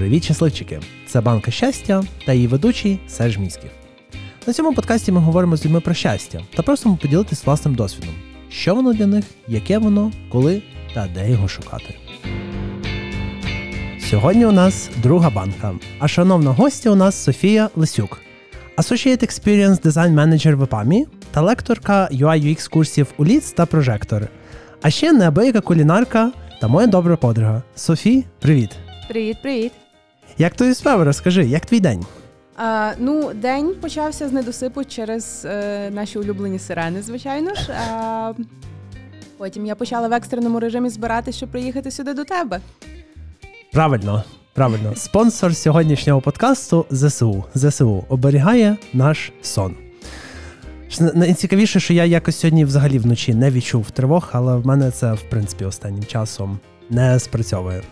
Привіт, щасливчики! Це банка щастя та її ведучий Серж Міськів. На цьому подкасті ми говоримо з людьми про щастя та просимо поділитись власним досвідом, що воно для них, яке воно, коли та де його шукати. Сьогодні у нас друга банка, а шановна гостя у нас Софія Лисюк, Associate Experience Design Manager в ЕПАМі та лекторка UI UX курсів у Ліц та Прожектор. А ще неабияка кулінарка та моя добра подруга. Софі, привіт! Привіт, привіт. Як твої справи? Розкажи, як твій день? А, ну, день почався з недосипу через е, наші улюблені сирени, звичайно ж. А, потім я почала в екстреному режимі збиратися, щоб приїхати сюди до тебе. Правильно, правильно. Спонсор сьогоднішнього подкасту ЗСУ. ЗСУ оберігає наш сон. Найцікавіше, що я якось сьогодні взагалі вночі не відчув тривог, але в мене це, в принципі, останнім часом не спрацьовує.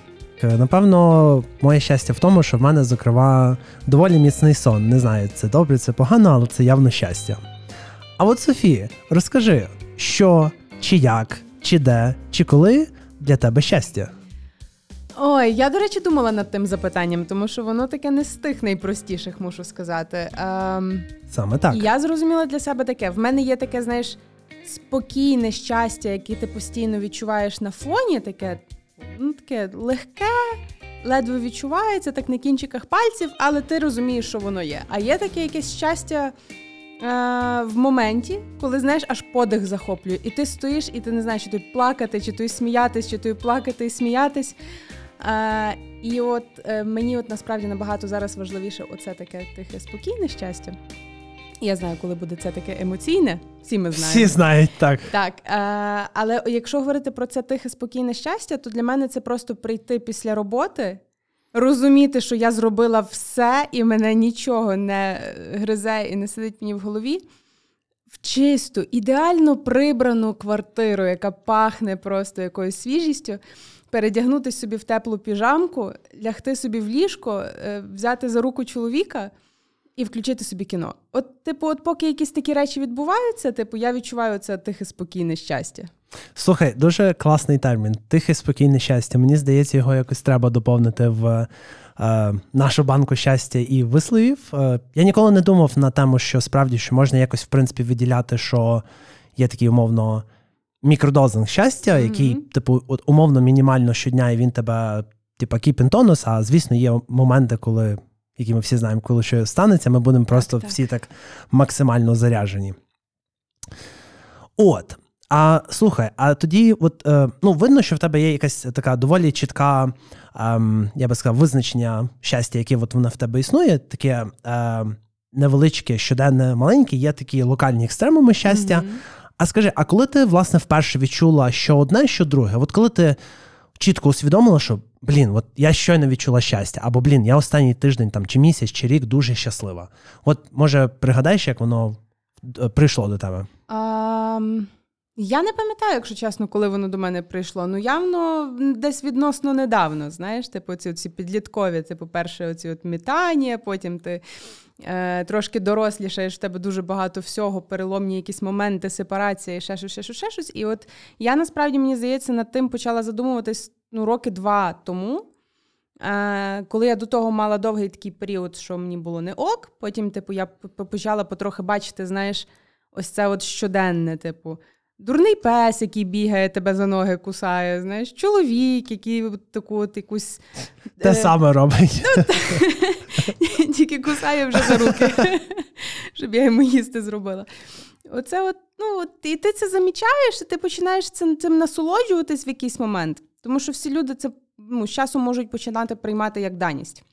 Е, Напевно, моє щастя в тому, що в мене, зокрема, доволі міцний сон. Не знаю, це добре, це погано, але це явно щастя. А от Софія, розкажи, що, чи як, чи де, чи коли для тебе щастя? Ой, я, до речі, думала над тим запитанням, тому що воно таке не з тих найпростіших, мушу сказати. Ем, Саме так. І я зрозуміла для себе таке: в мене є таке, знаєш, спокійне щастя, яке ти постійно відчуваєш на фоні, таке, ну, таке легке, ледве відчувається, так на кінчиках пальців, але ти розумієш, що воно є. А є таке якесь щастя. е, В моменті, коли знаєш, аж подих захоплює, і ти стоїш, і ти не знаєш, чи тобі плакати, чи тобі сміятись, чи тобі плакати і сміятись. Е, і от е, мені от насправді набагато зараз важливіше оце таке тихе спокійне щастя. Я знаю, коли буде це таке емоційне, всі ми знаємо. Всі знають так. Так, е, але якщо говорити про це тихе спокійне щастя, то для мене це просто прийти після роботи, розуміти, що я зробила все, і мене нічого не гризе і не сидить мені в голові. В чисту, ідеально прибрану квартиру, яка пахне просто якоюсь свіжістю, передягнути собі в теплу піжамку, лягти собі в ліжко, е, взяти за руку чоловіка і включити собі кіно. От, типу, от поки якісь такі речі відбуваються, типу, я відчуваю це тихе спокійне щастя. Слухай, дуже класний термін. Тихе спокійне щастя. Мені здається, його якось треба доповнити в е, нашу банку щастя і висловів. Е, я ніколи не думав на тему, що справді що можна якось в принципі виділяти, що є такий умовно мікродозинг щастя, який, типу, от умовно мінімально щодня, і він тебе, типу, keep тонус, а звісно, є моменти, коли. Які ми всі знаємо, коли що станеться, ми будемо просто так. всі так максимально заряжені. От. А слухай, а тоді, от е, ну видно, що в тебе є якась така доволі чітка, ем, я би сказав, визначення щастя, яке от воно в тебе існує, таке е, невеличке, щоденне, маленьке, є такі локальні екстремуми щастя. Мгм. А скажи, а коли ти власне вперше відчула що одне, що друге? От коли ти чітко усвідомила, що блін, от я щойно відчула щастя, або блін, я останній тиждень там чи місяць, чи рік дуже щаслива. От може пригадаєш, як воно е, прийшло до тебе? Ам, я не пам'ятаю, якщо чесно, коли воно до мене прийшло. Ну, явно десь відносно недавно, знаєш, типу, ці, ці підліткові, типу, перше оці от мітання, потім ти е, трошки дорослішаєш, в тебе дуже багато всього, переломні якісь моменти, сепарація, і ще щось, ще щось, ще щось. І от я насправді, мені здається, над тим почала задумуватись ну, роки два тому. Е, коли я до того мала довгий такий період, що мені було не ок, потім, типу, я почала потрохи бачити, знаєш, ось це от щоденне, типу, дурний пес, який бігає, тебе за ноги кусає, знаєш, чоловік, який таку от якусь Те е, саме робить. тільки кусає вже за руки, щоб я йому їсти зробила. Оце от, ну, от, і ти це замічаєш, і ти починаєш цим, цим насолоджуватись в якийсь момент. Тому що всі люди це ну, з часом можуть починати приймати як даність.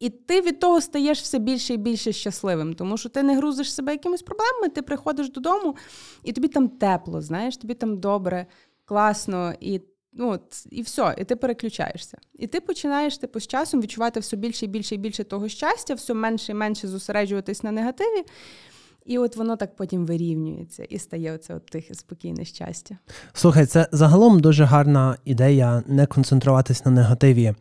І ти від того стаєш все більше і більше щасливим, тому що ти не грузиш себе якимись проблемами, ти приходиш додому, і тобі там тепло, знаєш, тобі там добре, класно, і ну, і все, і ти переключаєшся. І ти починаєш типу, з часом відчувати все більше і більше і більше того щастя, все менше і менше зосереджуватись на негативі. І от воно так потім вирівнюється і стає оце от тихе, спокійне щастя. Слухай, це загалом дуже гарна ідея не концентруватись на негативі.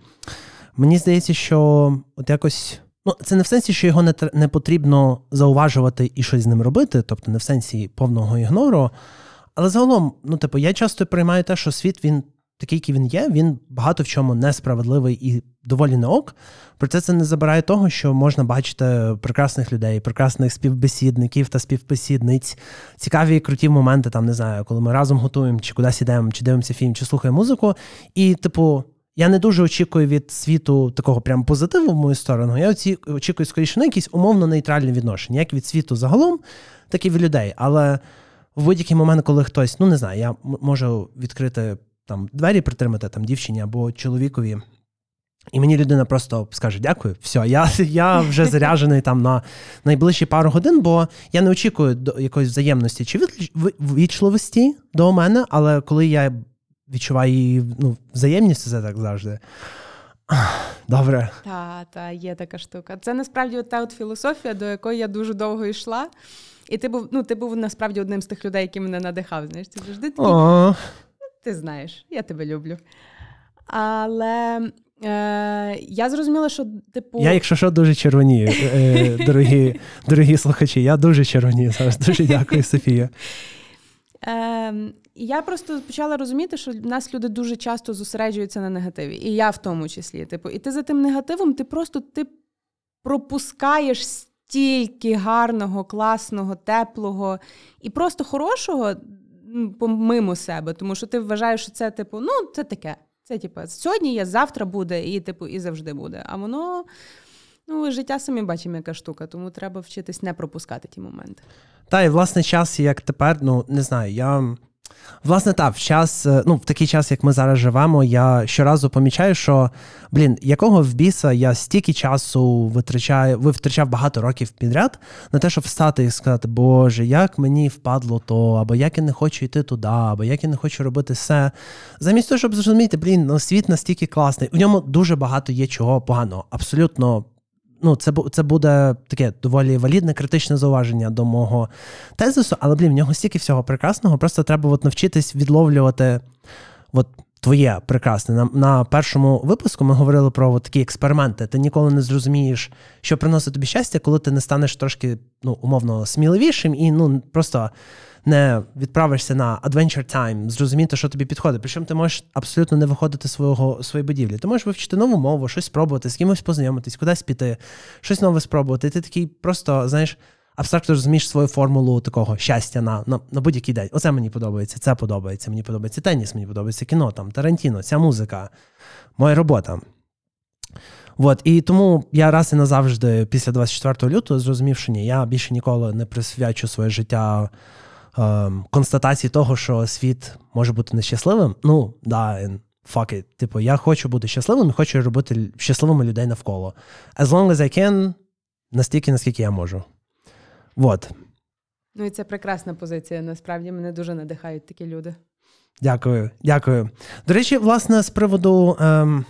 Мені здається, що от якось. Ну, це не в сенсі, що його не, не потрібно зауважувати і щось з ним робити, тобто не в сенсі повного ігнору. Але загалом, ну, типу, я часто приймаю те, що світ він такий, який він є, він багато в чому несправедливий і доволі наок. Проте це не забирає того, що можна бачити прекрасних людей, прекрасних співбесідників та співбесідниць, цікаві і круті моменти, там не знаю, коли ми разом готуємо, чи кудись ідемо, чи дивимося фільм, чи слухаємо музику. І, типу, я не дуже очікую від світу такого прям позитиву в мою сторону. Я очікую скоріше на якісь умовно нейтральні відношення, як від світу загалом, так і від людей. Але в будь-який момент, коли хтось, ну не знаю, я можу відкрити там двері, притримати там дівчині або чоловікові. І мені людина просто скаже дякую, все, я я вже заряджений там на найближчі пару годин, бо я не очікую до якоїсь взаємності чи вічливості до мене, але коли я відчуваю її ну, взаємність, це так завжди. Добре. Так, та, є така штука. Це насправді от та от філософія, до якої я дуже довго йшла. І ти був ну, ти був насправді одним з тих людей, який мене надихав. Знаєш, ти завжди такий, ти знаєш, я тебе люблю. Але е, я зрозуміла, що типу. Я, якщо що, дуже червонію, е, дорогі дорогі слухачі. Я дуже червонію зараз. Дуже дякую, Софія. Е, Я просто почала розуміти, що в нас люди дуже часто зосереджуються на негативі, і я в тому числі. Типу, і ти за тим негативом, ти просто ти пропускаєш стільки гарного, класного, теплого і просто хорошого мимо себе, тому що ти вважаєш, що це, типу, ну, це таке. Це, типу, сьогодні є, завтра буде, і, типу, і завжди буде. А воно. Ну, життя самі бачимо, яка штука, тому треба вчитись не пропускати ті моменти. Та, і власне час, як тепер, ну не знаю, я Власне, так, в час, е, ну, в такий час, як ми зараз живемо, я щоразу помічаю, що блін, якого в біса я стільки часу витрачаю, витрачав багато років підряд на те, щоб встати і сказати, Боже, як мені впадло то, або як я не хочу йти туди, або як я не хочу робити все. Замість того, щоб зрозуміти, блін, ну світ настільки класний. В ньому дуже багато є чого поганого. Абсолютно ну, це це буде таке доволі валідне критичне зауваження до мого тезису, але блін, в нього стільки всього прекрасного. Просто треба от навчитись відловлювати от твоє прекрасне. На на першому випуску ми говорили про от такі експерименти. Ти ніколи не зрозумієш, що приносить тобі щастя, коли ти не станеш трошки ну, умовно сміливішим і ну просто не відправишся на Adventure Time, зрозуміти, що тобі підходить. Причому ти можеш абсолютно не виходити свого своєї будівлі. Ти можеш вивчити нову мову, щось спробувати, з кимось познайомитись, кудись піти, щось нове спробувати. І ти такий просто, знаєш, абстрактно розумієш свою формулу такого щастя на на, на будь-який день. Оце мені подобається, це подобається, мені подобається теніс, мені подобається кіно, там, Тарантіно, ця музика, моя робота. От, і тому я раз і назавжди, після 24 лютого, зрозумів, що ні, я більше ніколи не присвячу своє життя констатації того, що світ може бути нещасливим. Ну, да, fuck it. Типу, я хочу бути щасливим і хочу робити щасливими людей навколо. As long as I can, настільки, наскільки я можу. Вот. Ну і це прекрасна позиція. Насправді мене дуже надихають такі люди. Дякую, дякую. До речі, власне, з приводу. Ем,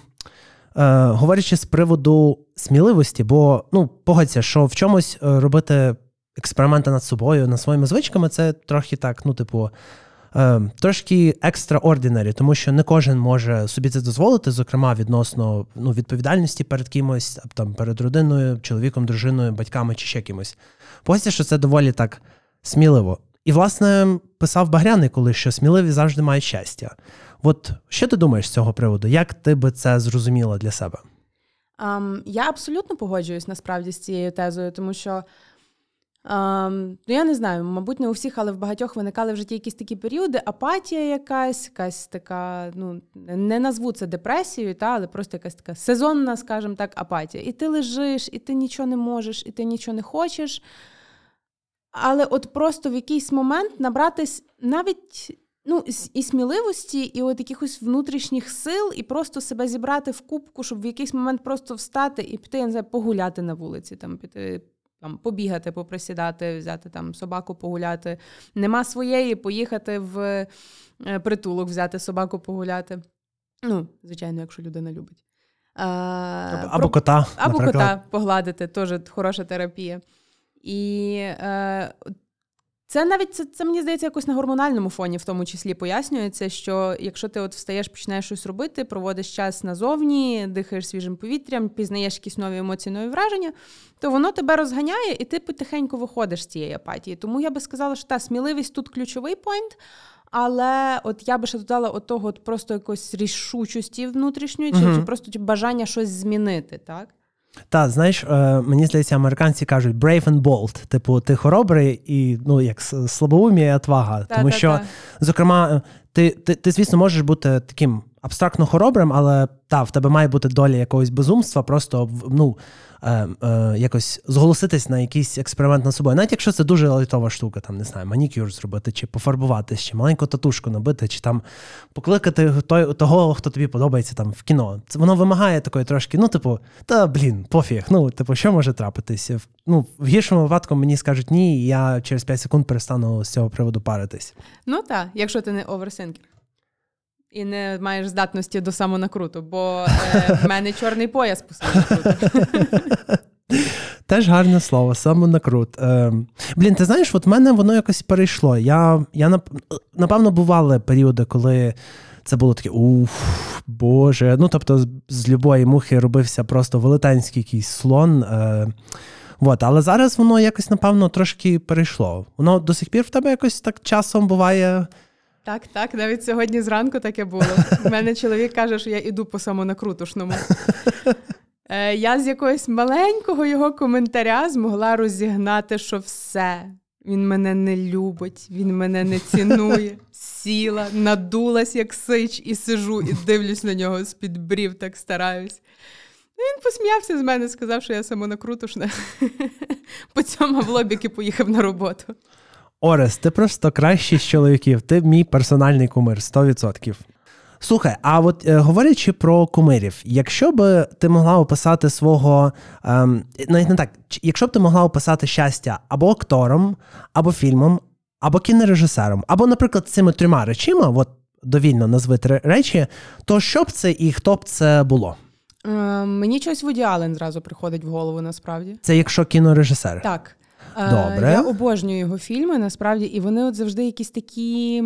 е, Говорячи з приводу сміливості, бо ну, погодься, що в чомусь е, робити експерименти над собою, над своїми звичками, це трохи так, ну, типу, е, трошки екстраординарі, тому що не кожен може собі це дозволити, зокрема, відносно ну, відповідальності перед кимось, там, перед родиною, чоловіком, дружиною, батьками чи ще кимось. Погодься, що це доволі так сміливо. І, власне, писав Багряний, коли що сміливі завжди мають щастя. От що ти думаєш з цього приводу? Як ти би це зрозуміла для себе? Um, я абсолютно погоджуюсь насправді з цією тезою, тому що ну, я не знаю, мабуть, не у всіх, але в багатьох виникали в житті якісь такі періоди, апатія якась, якась така, ну, не назву це депресією, та, але просто якась така сезонна, скажімо так, апатія. І ти лежиш, і ти нічого не можеш, і ти нічого не хочеш. Але от просто в якийсь момент набратись навіть ну, і сміливості, і от якихось внутрішніх сил, і просто себе зібрати в кубку, щоб в якийсь момент просто встати і піти, я не знаю, погуляти на вулиці, там піти там побігати, поприсідати, взяти там собаку погуляти. Нема своєї, поїхати в е, притулок, взяти собаку погуляти. Ну, звичайно, якщо людина любить. А, Або кота. Або наприклад. кота погладити, теж хороша терапія. І е, це навіть це, це мені здається якось на гормональному фоні, в тому числі пояснюється, що якщо ти от встаєш, починаєш щось робити, проводиш час назовні, дихаєш свіжим повітрям, пізнаєш якісь нові емоції, нові враження, то воно тебе розганяє, і ти потихеньку виходиш з цієї апатії. Тому я би сказала, що та сміливість тут ключовий пойнт. Але от я би ще додала от того от просто якоїсь рішучості внутрішньої, чи, Мгм. чи просто бажання щось змінити, так? Та, знаєш, е, мені здається, американці кажуть brave and bold. Типу, ти хоробрий і ну, як слабоумія і отвага. Тому що, та, що, та. зокрема, ти, ти, ти, звісно, можеш бути таким абстрактно хоробрим, але та, в тебе має бути доля якогось безумства, просто ну, е, е, якось зголоситись на якийсь експеримент над собою. Навіть якщо це дуже лайтова штука, там не знаю, манікюр зробити, чи пофарбуватись, чи маленьку татушку набити, чи там покликати той, того, хто тобі подобається там в кіно. Це воно вимагає такої трошки, ну, типу, та блін, пофіг. Ну, типу, що може трапитися? Ну, в гіршому випадку мені скажуть ні, і я через 5 секунд перестану з цього приводу паритись. Ну так, якщо ти не overthinker. І не маєш здатності до самонакруту, бо е, в мене чорний пояс по самонакруту. Теж гарне слово, самонакрут. Е, блін, ти знаєш, от в мене воно якось перейшло. Я, я напевно, бували періоди, коли це було таке уф, Боже. Ну, тобто, з, з любої мухи робився просто велетенський якийсь слон. Е, от, але зараз воно якось, напевно, трошки перейшло. Воно до сих пір в тебе якось так часом буває. Так, так, навіть сьогодні зранку таке було. У мене чоловік каже, що я іду по самонакрутушному. Е, я з якогось маленького його коментаря змогла розігнати, що все. Він мене не любить, він мене не цінує. Сіла, надулась, як сич, і сижу, і дивлюсь на нього з-під брів, так стараюсь. Він посміявся з мене, сказав, що я самонакрутушна. Поцьомав лобік і поїхав на роботу. Орес, ти просто кращий з чоловіків. Ти мій персональний кумир, 100%. Слухай, а от е, говорячи про кумирів, якщо би ти могла описати свого, ем, навіть не так, якщо б ти могла описати щастя або актором, або фільмом, або кінорежисером, або, наприклад, цими трьома речима, от довільно назви три речі, то що б це і хто б це було? Е, мені щось Вуді Аллен зразу приходить в голову, насправді. Це якщо кінорежисер. Так. Е, Добре. Я обожнюю його фільми, насправді, і вони от завжди якісь такі.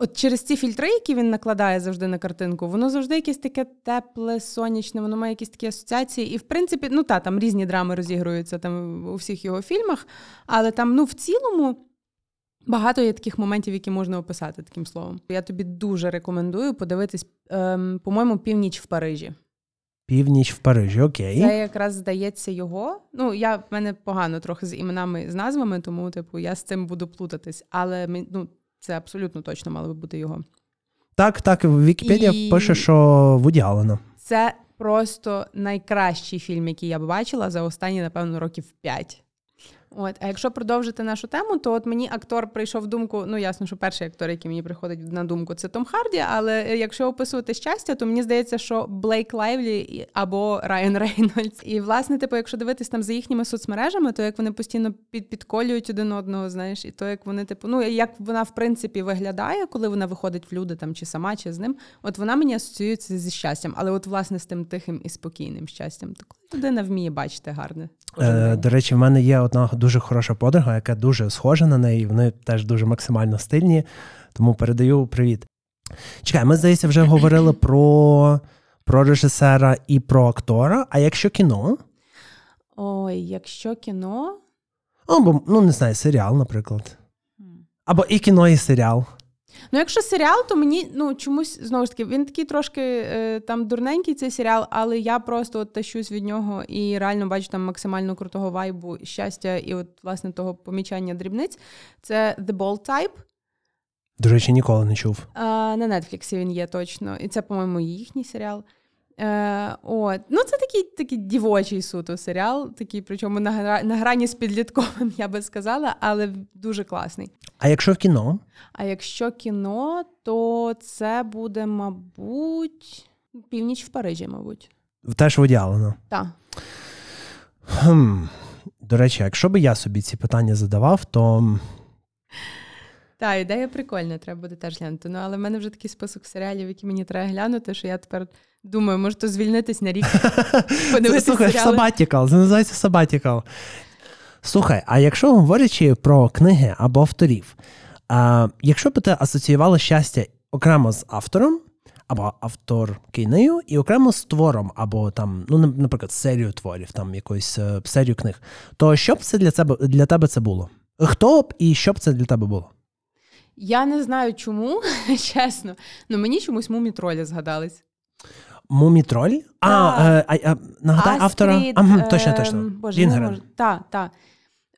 От через ці фільтри, які він накладає завжди на картинку, воно завжди якесь таке тепле, сонячне, воно має якісь такі асоціації. І, в принципі, ну та, там різні драми розігруються там у всіх його фільмах, але там, ну, в цілому. Багато є таких моментів, які можна описати таким словом. Я тобі дуже рекомендую подивитись, ем, по-моєму, північ в Парижі. Північ в Парижі, окей. Це якраз здається його. Ну, я в мене погано трохи з іменами з назвами, тому, типу, я з цим буду плутатись. Але ну, це абсолютно точно мало би бути його. Так, так, Вікіпедія І- пише, що Вуді Аллена. Це просто найкращий фільм, який я бачила за останні, напевно, років п'ять. От, а якщо продовжити нашу тему, то от мені актор прийшов в думку. Ну ясно, що перший актор, який мені приходить на думку, це Том Харді. Але е, якщо описувати щастя, то мені здається, що Блейк Лайвлі або Райан Рейнольдс. І власне, типу, якщо дивитись там за їхніми соцмережами, то як вони постійно під, підколюють один одного, знаєш, і то як вони, типу, ну як вона в принципі виглядає, коли вона виходить в люди там чи сама, чи з ним, от вона мені асоціюється зі щастям, але от власне з тим тихим і спокійним щастям. Коли людина вміє бачити гарне. Е, до речі, в мене є одна дуже хороша подруга, яка дуже схожа на неї. Вони теж дуже максимально стильні. Тому передаю привіт. Чекай, ми здається, вже говорили про, про режисера і про актора. А якщо кіно? Ой, якщо кіно. Або, ну не знаю, серіал, наприклад. Або і кіно, і серіал. Ну, якщо серіал, то мені ну чомусь знову ж таки він такий трошки е, там дурненький цей серіал, але я просто от тащусь від нього і реально бачу там максимально крутого вайбу, щастя і от власне того помічання дрібниць. Це The Ball Type. До речі, ніколи не чув. А, на Нетфліксі він є точно. І це, по-моєму, їхній серіал. Е, от. Ну, це такий такий дівочий суто серіал, такий, причому на, гра- на грані з підлітковим, я би сказала, але дуже класний. А якщо в кіно? А якщо кіно, то це буде, мабуть, північ в Парижі, мабуть. Теж Вуді Аллена. Так. Хм. До речі, якщо би я собі ці питання задавав, то Та, ідея прикольна, треба буде теж глянути. Ну, але в мене вже такий список серіалів, які мені треба глянути, що я тепер думаю, може то звільнитись на рік, Слухай, sabbatical, це називається sabbatical. Слухай, а якщо говорячи про книги або авторів, а, якщо б ти асоціювала щастя окремо з автором, або авторкинею, і окремо з твором, або там, ну, наприклад, серію творів, там якоюсь е, серію книг, то що б це для тебе для тебе це було? Хто б і що б це для тебе було? Я не знаю чому, чесно, але мені чомусь мумітролі згадались. Мумітроль? А, Так. е, а, а, нагадай автора. Астрід, Ага, точно, ем, точно. Боже, Лінгрен. Так, так.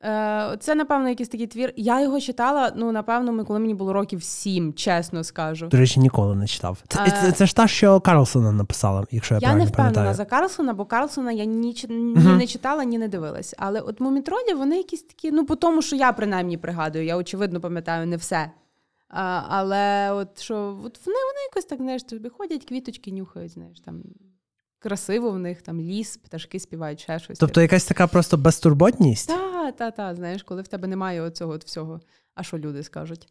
Е, це, напевно, якийсь такий твір. Я його читала, ну, напевно, коли мені було років сім, чесно скажу. До речі, ніколи не читав. Це, Е, це, це ж та, що Карлсона написала, якщо я, Я не впевнена за Карлсона, бо Карлсона я ні, ні не читала, ні не дивилась. Але от мумітролі, вони якісь такі, ну, по тому, що я принаймні пригадую, я очевидно пам'ятаю не все. А, але от що от вони, вони якось так, знаєш, тобі ходять, квіточки нюхають, знаєш, там красиво в них, там ліс, пташки співають, ще щось. Тобто якась така просто безтурботність? Та, та, та, знаєш, коли в тебе немає оцього от всього. А що люди скажуть?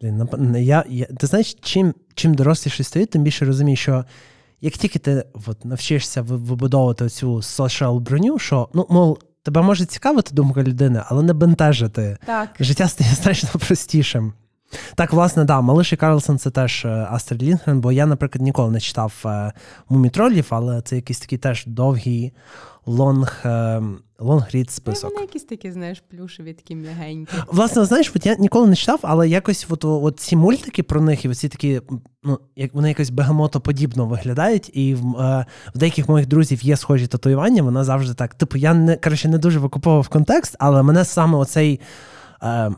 Блін, я, я, ти знаєш, чим, чим доросліше стають, тим більше розумієш, що як тільки ти от, навчишся вибудовувати цю social броню, що, ну, мов, тебе може цікавити думка людини, але не бентежити. Так. Життя стає значно простішим. Так, власне, да, Малиш і Карлсон це теж е, Астрид Лінгрен, бо я, наприклад, ніколи не читав е, мумітролів, але це якийсь такий теж довгий long, е, longread список. Вони якісь такі, знаєш, плюшеві, такі м'ягенькі. Власне, знаєш, от я ніколи не читав, але якось от, от ці мультики про них, і оці такі, ну, як вони якось бегемотоподібно виглядають, і в, е, в деяких моїх друзів є схожі татуювання, вона завжди так. Типу, я не коротше, не дуже викуповував контекст, але мене саме оцей. Е,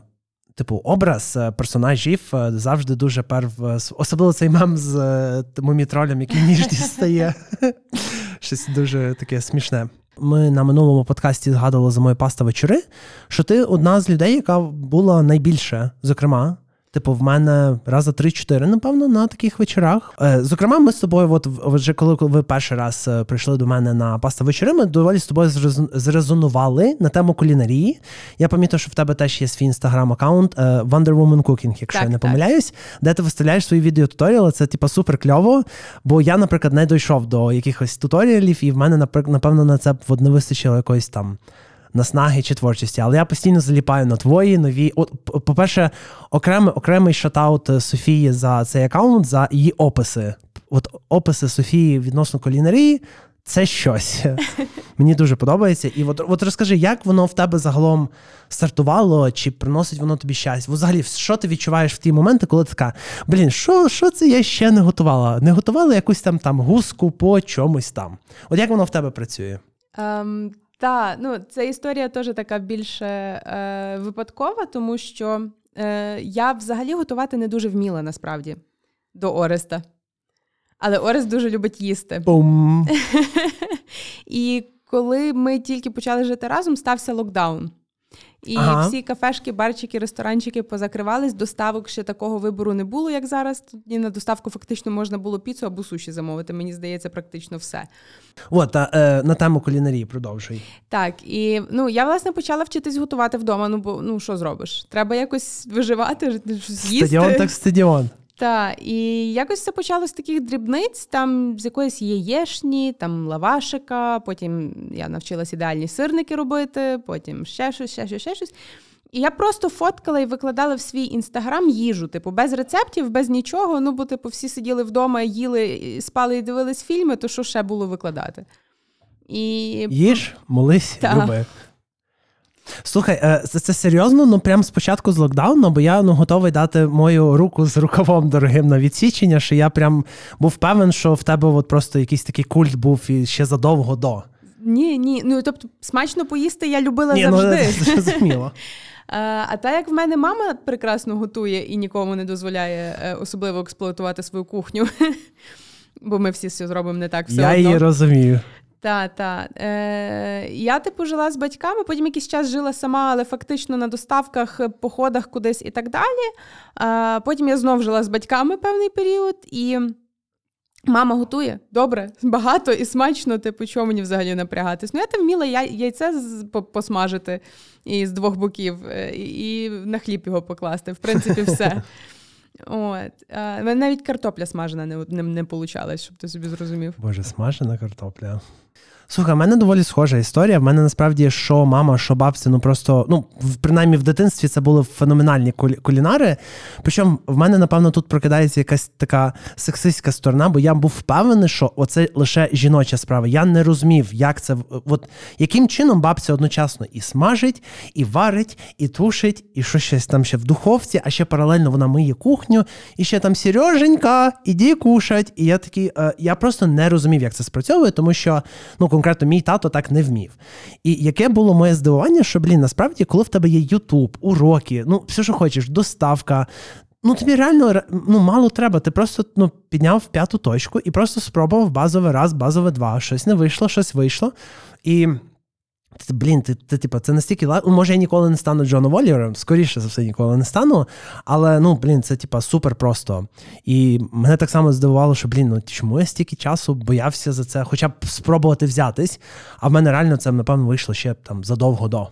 Типу, образ е, персонажів е, завжди дуже перв. е, Особливо цей мем з мумітролем, який ніж дістає. Щось дуже таке смішне. Ми на минулому подкасті згадували за мою паста вечори, що ти одна з людей, яка була найбільше, зокрема. Типу, в мене раза 3-4, напевно, на таких вечорах. Е, зокрема, ми з тобою, от вже коли ви перший раз е, прийшли до мене на паста вечори, ми доволі з тобою зрезонували на тему кулінарії. Я пам'ятаю, що в тебе теж є свій інстаграм-аккаунт е, Wonder Woman Cooking, якщо Так, я не так. помиляюсь, де ти виставляєш свої відеотуторіали. Це типа супер кльово. Бо я, наприклад, не дійшов до якихось туторіалів, і в мене, напевно, на це б не вистачило якоїсь там. Наснаги чи творчості, але я постійно заліпаю на твої нові. От, по-перше, окремий, окремий шатаут е, Софії за цей аккаунт, за її описи. От описи Софії відносно кулінарії це щось. Мені дуже подобається. І от, от розкажи, як воно в тебе загалом стартувало, чи приносить воно тобі щастя? Взагалі, що ти відчуваєш в ті моменти, коли ти така, блін, що, що це я ще не готувала? Не готувала якусь там там гуску по чомусь там. От як воно в тебе працює? Ем, та, ну, ця історія теж така більше е, випадкова, тому що е, я взагалі готувати не дуже вміла насправді до Ореста. Але Орест дуже любить їсти. Бум. І коли ми тільки почали жити разом, стався локдаун. І Ага. всі кафешки, барчики, ресторанчики позакривались. Доставок ще такого вибору не було, як зараз. Тоді на доставку фактично можна було піцу або суші замовити. Мені здається, практично все. От, а, е, на тему кулінарії продовжуй. Так, і ну я власне почала вчитись готувати вдома. Ну бо ну що зробиш? Треба якось виживати, щось їсти. Стадіон так стадіон. Так, і якось це почало з таких дрібниць, там з якоїсь яєшні, там лавашика, потім я навчилась ідеальні сирники робити, потім ще щось, ще щось, ще щось. І я просто фоткала і викладала в свій інстаграм їжу, типу, без рецептів, без нічого. Ну, бо, типу, всі сиділи вдома, їли, спали і дивились фільми, то що ще було викладати? І Їж, молись, люби. Слухай, е, це, це серйозно, ну прям спочатку з локдауну, бо я ну, готовий дати мою руку з рукавом дорогим на відсічення, що я прям був певен, що в тебе от просто якийсь такий культ був і ще задовго до. ні, ні, ну тобто смачно поїсти я любила Ні, завжди. ну зрозуміло. Е, А так як в мене мама прекрасно готує і нікому не дозволяє е, особливо експлуатувати свою кухню, бо ми всі все зробимо не так все Я одно. її розумію. Та, та. Е, я, типу, жила з батьками, потім якийсь час жила сама, але фактично на доставках, е, походах кудись і так далі. А потім я знов жила з батьками певний період, і мама готує добре, багато і смачно, типу, чого мені взагалі напрягатись. Ну, я там вміла яйце по- посмажити і з двох боків, е, і на хліб його покласти. В принципі, все. От. А, мене навіть картопля смажена не, не, не получалась, щоб ти собі зрозумів. Боже, смажена картопля. Слухай, в мене доволі схожа історія. В мене насправді що мама, що бабця, ну просто, ну, принаймні в дитинстві це були феноменальні кулінари. Причому в мене, напевно, тут прокидається якась така сексистська сторона, бо я був впевнений, що оце лише жіноча справа. Я не розумів, як це от яким чином бабця одночасно і смажить, і варить, і тушить, і що щось там ще в духовці, а ще паралельно вона миє кухню, і ще там Сереженька, іди кушать. І я такий, е, я просто не розумів, як це спрацьовує, тому що ну конкретно мій тато так не вмів. І яке було моє здивування, що блін, насправді, коли в тебе є Ютуб, уроки, ну все, що хочеш, доставка. Ну, тобі реально ну, мало треба. Ти просто ну, підняв п'яту точку і просто спробував базовий раз, базове два. Щось не вийшло, щось вийшло. І Блін, ти, ти, типу, це настільки ну, Може, я ніколи не стану Джоном Волієром, скоріше за все, ніколи не стану. Але ну, блін, це типа супер просто. І мене так само здивувало, що блін, ну чому я стільки часу боявся за це, хоча б спробувати взятись. А в мене реально це, напевно, вийшло ще там задовго до.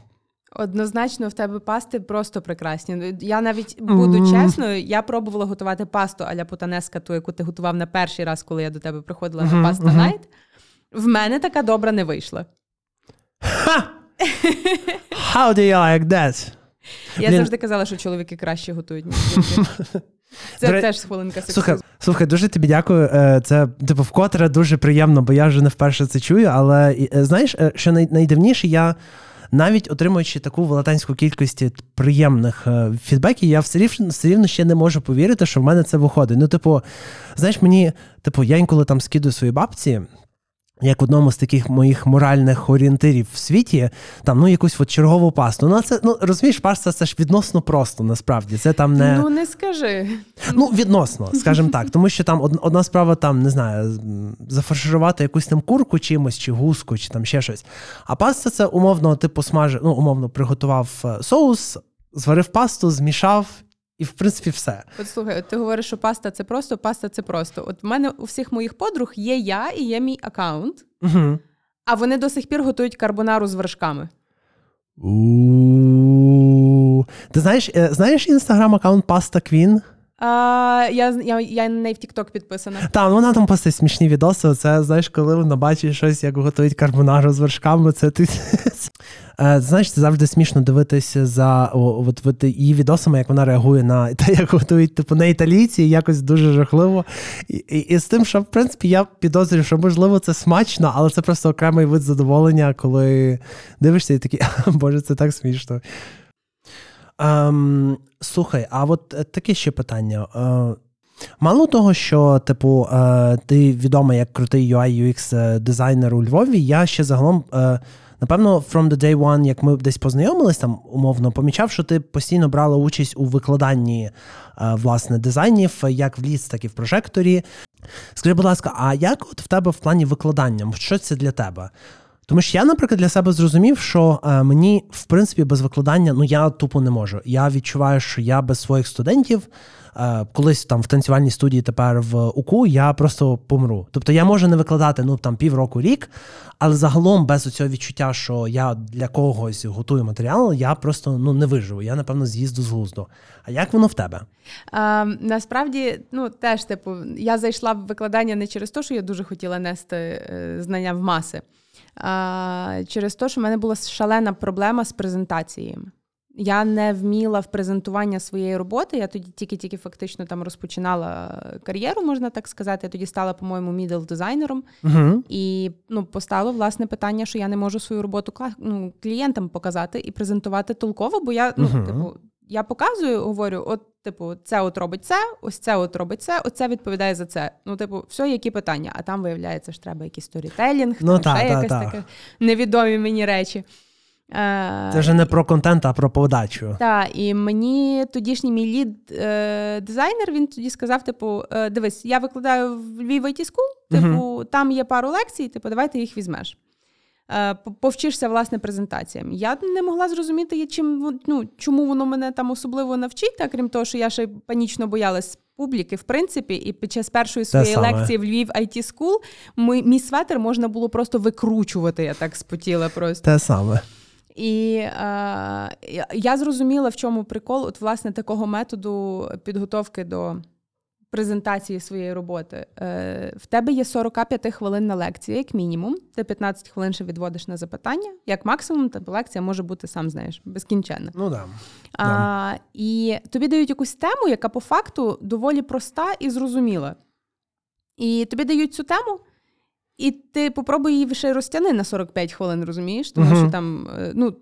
Однозначно, в тебе пасти просто прекрасні. Я навіть буду mm. чесною, я пробувала готувати пасту аля путанеска, ту, яку ти готував на перший раз, коли я до тебе приходила mm-hmm, на паста найт. Mm-hmm. В мене така добра не вийшла. How do you like that? Я Блін. завжди казала, що чоловіки краще готують, ніж жінки. Це Дре... теж хвилинка сексизму. Слухай, слухай, дуже тобі дякую. Е, це типу вкотре дуже приємно, бо я вже не вперше це чую. Але е, знаєш, е, що найдивніше, я навіть отримуючи таку велетенську кількість приємних фідбеків, я все рівно, все рівно ще не можу повірити, що в мене це виходить. Ну, типу, знаєш, мені, типу, я інколи там скидую свої бабці як одному з таких моїх моральних орієнтирів в світі, там ну якусь от чергову пасту. Ну, це ну розумієш, паста це ж відносно просто, насправді. Це там не ну не скажи. Ну, відносно, скажімо так. Тому що там одна справа там не знаю, зафарширувати якусь там курку чимось, чи гуску, чи там ще щось. А паста це умовно, типу, смажив, ну умовно приготував е, соус, зварив пасту, змішав і, в принципі, все. От слухай, от ти говориш, що паста це просто, паста це просто. От в мене у всіх моїх подруг є я і є мій аккаунт, угу. а вони до сих пір готують карбонару з вершками. У-у-у. Ти знаєш е, знаєш інстаграм-аккаунт Паста Квін? А, Я я, я неї в Тікток підписана. Так, вона там постить смішні відоси. Це знаєш, коли вона бачить щось, як готують карбонару з вершками. Це ти. Е, знаєш, це завжди смішно дивитися за от, от, її відосами, як вона реагує на те, як готують типу на італійці, якось дуже жахливо. І, і, і з тим, що в принципі я підозрюю, що можливо це смачно, але це просто окремий вид задоволення, коли дивишся і такий, боже, це так смішно. Ем, Слухай, а от е, таке ще питання. Е, Мало того, що, типу, е, ти відомий як крутий UI UX дизайнер у Львові, я ще загалом, напевно, from the day one, як ми десь познайомились, там умовно помічав, що ти постійно брала участь у викладанні власне дизайнів, як в ліс, так і в прожекторі. Скажи, будь ласка, а як от в тебе в плані викладання? Що це для тебе? Тому що я, наприклад, для себе зрозумів, що е, мені, в принципі, без викладання ну я тупо не можу. Я відчуваю, що я без своїх студентів, е, колись там в танцювальній студії тепер в УКУ, я просто помру. Тобто я можу не викладати ну там півроку рік, але загалом без цього відчуття, що я для когось готую матеріал, я просто ну не виживу. Я напевно з'їзду з глузду. А як воно в тебе? А, Насправді, ну теж типу, я зайшла в викладання не через те, що я дуже хотіла нести е, знання в маси через те, що в мене була шалена проблема з презентаціями. Я не вміла в презентування своєї роботи. Я тоді тільки-тільки фактично там розпочинала кар'єру, можна так сказати. Я тоді стала, по-моєму, мідл дизайнером uh-huh. і ну, постало власне питання, що я не можу свою роботу ну, клієнтам показати і презентувати толково, бо я ну, uh-huh. типу, я показую, говорю: от, типу, це от робить це, ось це от робить це, оце відповідає за це. Ну, типу, все, які питання. А там виявляється, що треба якийсь storytelling, ну, та, ще та, якесь та. таке невідомі мені речі. Е, це вже не про контент, а про подачу. Так, і мені тодішній мій lead е, дизайнер він тоді сказав: типу, е, дивись, я викладаю в Львів IT School, типу, uh там є пару лекцій, типу, давай ти їх візьмеш. Е, повчишся власне презентаціям. Я не могла зрозуміти, чим ну, чому воно мене там особливо навчить, а крім того, що я ще панічно боялась публіки, в принципі, і під час першої своєї лекції в Львів IT School ми, мій светер можна було просто викручувати. Я так спотіла просто. Те саме. І е, я зрозуміла, в чому прикол от власне такого методу підготовки до презентації своєї роботи, е, в тебе є 45 хвилинна лекція, як мінімум. Ти 15 хвилин ще відводиш на запитання. Як максимум, та лекція може бути, сам знаєш, безкінченна. Ну да. А, І тобі дають якусь тему, яка по факту доволі проста і зрозуміла. І тобі дають цю тему, і ти попробуй її ще й розтяни на 45 хвилин, розумієш? Тому Мгм. що там, е, ну.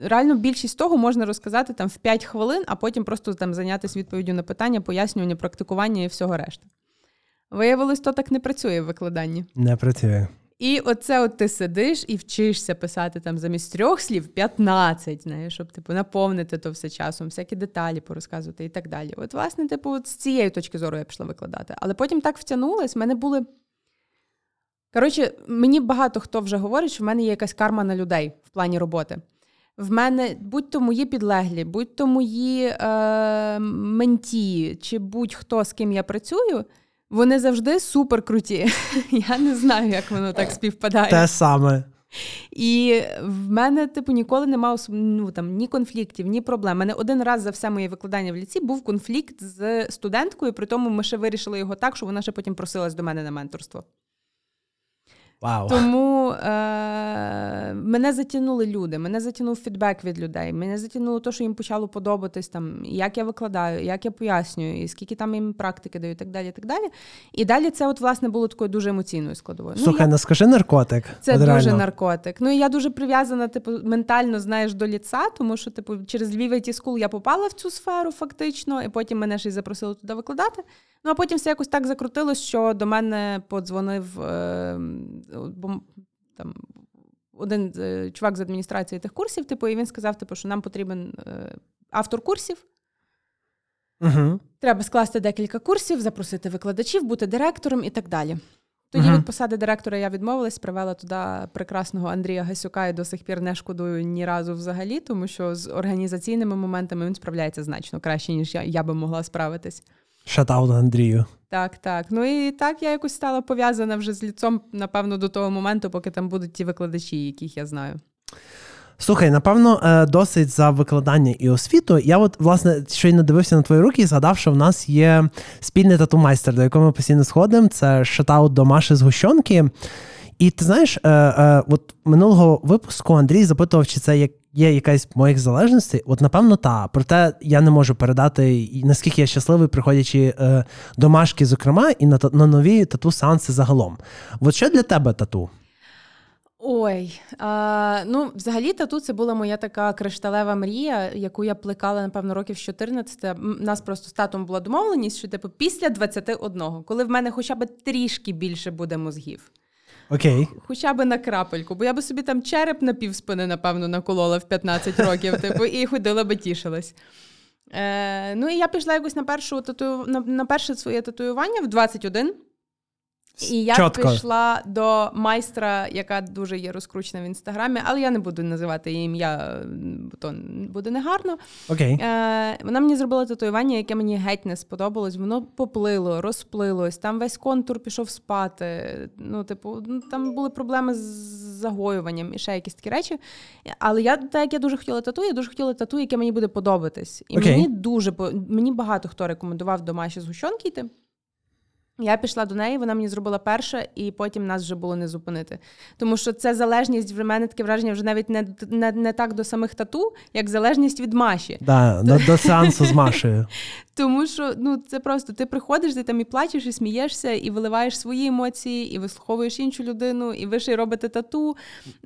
Реально більшість того можна розказати там в 5 хвилин, а потім просто там зайнятися відповіддю на питання, пояснювання, практикування і всього решта. Виявилось, то так не працює в викладанні. Не працює. І оце от ти сидиш і вчишся писати там замість трьох слів 15, знаєш, щоб типу наповнити то все часом, всякі деталі порозказувати і так далі. От, власне, типу, от з цієї точки зору я пішла викладати. Але потім так втягнулась, в мене були. Коротше, мені багато хто вже говорить, що в мене є якась карма на людей в плані роботи. В мене будь-то мої підлеглі, будь-то мої е, менті, чи будь-хто, з ким я працюю, вони завжди супер круті. Я не знаю, як воно так співпадає. Те саме. І в мене, типу, ніколи немає ну, там, ні конфліктів, ні проблем. У мене один раз за все моє викладання в ліці був конфлікт з студенткою, при тому ми ще вирішили його так, що вона ще потім просилась до мене на менторство. Вау. Тому е- мене затягнули люди, мене затягнув фідбек від людей, мене затягнуло те, що їм почало подобатись, там, як я викладаю, як я пояснюю, і скільки там їм практики даю, і так далі. І так далі. І далі це, от, власне, було такою дуже емоційною складовою. Слухай, я... не скажи наркотик. Це От дуже наркотик. Ну і я дуже прив'язана, типу, ментально знаєш до ліца, тому що, типу, через Львів IT School я попала в цю сферу фактично, і потім мене ще й запросили туди викладати. Ну а потім все якось так закрутилось, що до мене подзвонив е, бо, там. Один е, чувак з адміністрації тих курсів, типу, і він сказав, типу, що нам потрібен е, автор курсів. Угу. Треба скласти декілька курсів, запросити викладачів, бути директором і так далі. Тоді Мгм. від посади директора я відмовилась, привела туди прекрасного Андрія Гасюка і до сих пір не шкодую ні разу взагалі, тому що з організаційними моментами він справляється значно краще, ніж я, я би могла справитись. Шатаут Андрію. Так, так. Ну і так я якось стала пов'язана вже з ліцом, напевно, до того моменту, поки там будуть ті викладачі, яких я знаю. Слухай, напевно, е, досить за викладання і освіту. Я от, власне, щойно дивився на твої руки і згадав, що в нас є спільний тату-майстер, до якого ми постійно сходимо. Це шатаут до Маші з Гущонки. І ти знаєш, е, е, от минулого випуску Андрій запитував, чи це як є якась моїх залежностей. От, напевно, та. Проте я не можу передати, наскільки я щасливий, приходячи е, до Машки, зокрема, і на, на нові тату-сеанси загалом. От що для тебе тату? Ой, а, ну взагалі тату це була моя така кришталева мрія, яку я плекала, напевно, років з 14. У нас просто з татом була домовленість, що типу після 21, коли в мене хоча б трішки більше буде мозгів. Окей. Хоча б на крапельку, бо я би собі там череп на півспини, напевно, наколола в 15 років, типу, і ходила би тішилась. Е, ну і я пішла якось на першу тату... на, на перше своє татуювання в 21. І я Чітко. пішла до майстра, яка дуже є розкручена в інстаграмі, але я не буду називати її ім'я, бо то буде негарно. Окей. Е, вона мені зробила татуювання, яке мені геть не сподобалось. Воно поплило, розплилось, там весь контур пішов спати. Ну, типу, ну, там були проблеми з загоюванням і ще якісь такі речі. Але я, так як я дуже хотіла тату, я дуже хотіла тату, яке мені буде подобатись. І Окей. мені дуже мені багато хто рекомендував до Маші згущенки йти. Я пішла до неї, вона мені зробила перше, і потім нас вже було не зупинити. Тому що це залежність в мене таке враження вже навіть не, не, не так до самих тату, як залежність від Маші. Да, до, до сеансу з Машею. Тому що ну це просто ти приходиш, ти там і плачеш, і смієшся, і виливаєш свої емоції, і вислуховуєш іншу людину, і ви ще й робите тату.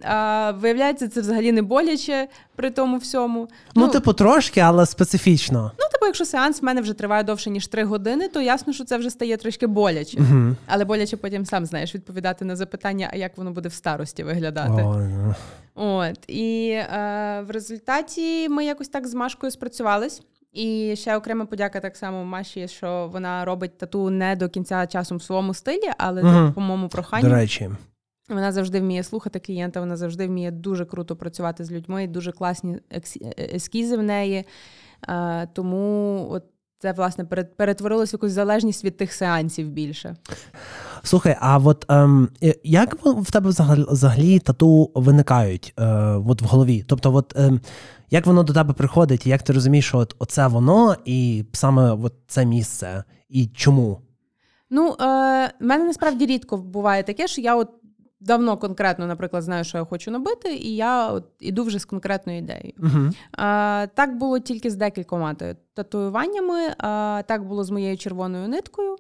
А, виявляється, це взагалі не боляче при тому всьому. Ну, типу, трошки, але специфічно. Ну, типу, якщо сеанс в мене вже триває довше, ніж три години, то ясно, що це вже стає трішки боляче. Угу. Але боляче потім сам знаєш відповідати на запитання, а як воно буде в старості виглядати. Ой. От і е, в результаті ми якось так з Машкою спрацювались. І ще окрема подяка так само Маші, що вона робить тату не до кінця часом в своєму стилі, але Мгм. по моєму До речі. Вона завжди вміє слухати клієнта, вона завжди вміє дуже круто працювати з людьми, дуже класні екс- ескізи в неї. Е, тому от це власне перет- перетворилось в якусь залежність від тих сеансів більше. Слухай, а от ем, як в тебе взагалі, взагалі тату виникають е, от в голові? Тобто, от, ем, як воно до тебе приходить, і як ти розумієш, що от, оце воно, і саме от це місце, і чому? Ну, е, мене насправді рідко буває таке, що я от давно конкретно, наприклад, знаю, що я хочу набити, і я от іду вже з конкретною ідеєю. Угу. А, Так було тільки з декількома татуюваннями. А, Так було з моєю червоною ниткою.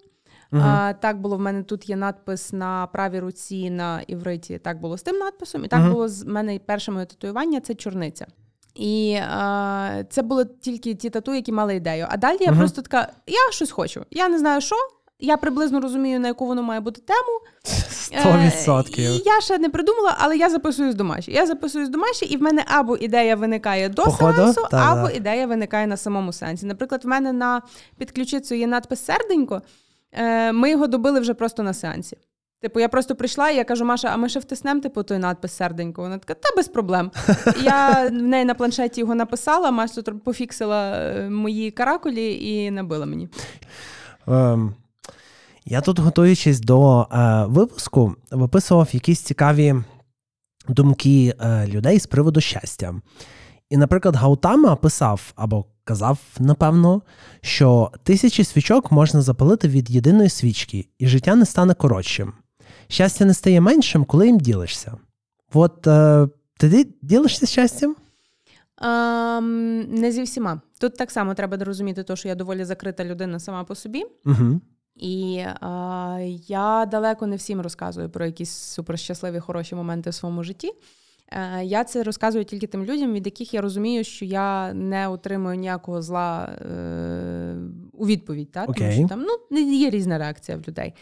Uh-huh. А, Так було в мене тут є надпис на правій руці на івриті. Так було з тим надписом, і так uh-huh. було з мене перше моє татуювання це чорниця. І а, це були тільки ті тату, які мали ідею. А далі я uh-huh. просто така: я щось хочу. Я не знаю, що, я приблизно розумію, на яку воно має бути тему. 100%. Е, Я ще не придумала, але я записуюсь до Маші. Я записуюсь до Маші, і в мене або ідея виникає до Походу? сеансу, Та, або ідея виникає на самому сеансі. Наприклад, в мене на підключицю є надпис серденько. Е, ми його добили вже просто на сеансі. Типу, я просто прийшла і я кажу, Маша, а ми ще втиснемо типу, той надпис серденько. Вона така, та без проблем. Я в неї на планшеті його написала, Маша пофіксила е, мої каракулі і набила мені. Um. Я тут, готуючись до е, випуску, виписував якісь цікаві думки е, людей з приводу щастя. І, наприклад, Гаутама писав або казав, напевно, що тисячі свічок можна запалити від єдиної свічки, і життя не стане коротшим. Щастя не стає меншим, коли їм ділишся. От е, ти ділишся щастям? Um, не зі всіма. Тут так само треба розуміти, то, що я доволі закрита людина сама по собі. Угу. І а, я далеко не всім розказую про якісь суперщасливі, хороші моменти в своєму житті. Е, я це розказую тільки тим людям, від яких я розумію, що я не отримую ніякого зла е, у відповідь. Так? Okay. Тому що там ну, є різна реакція в людей.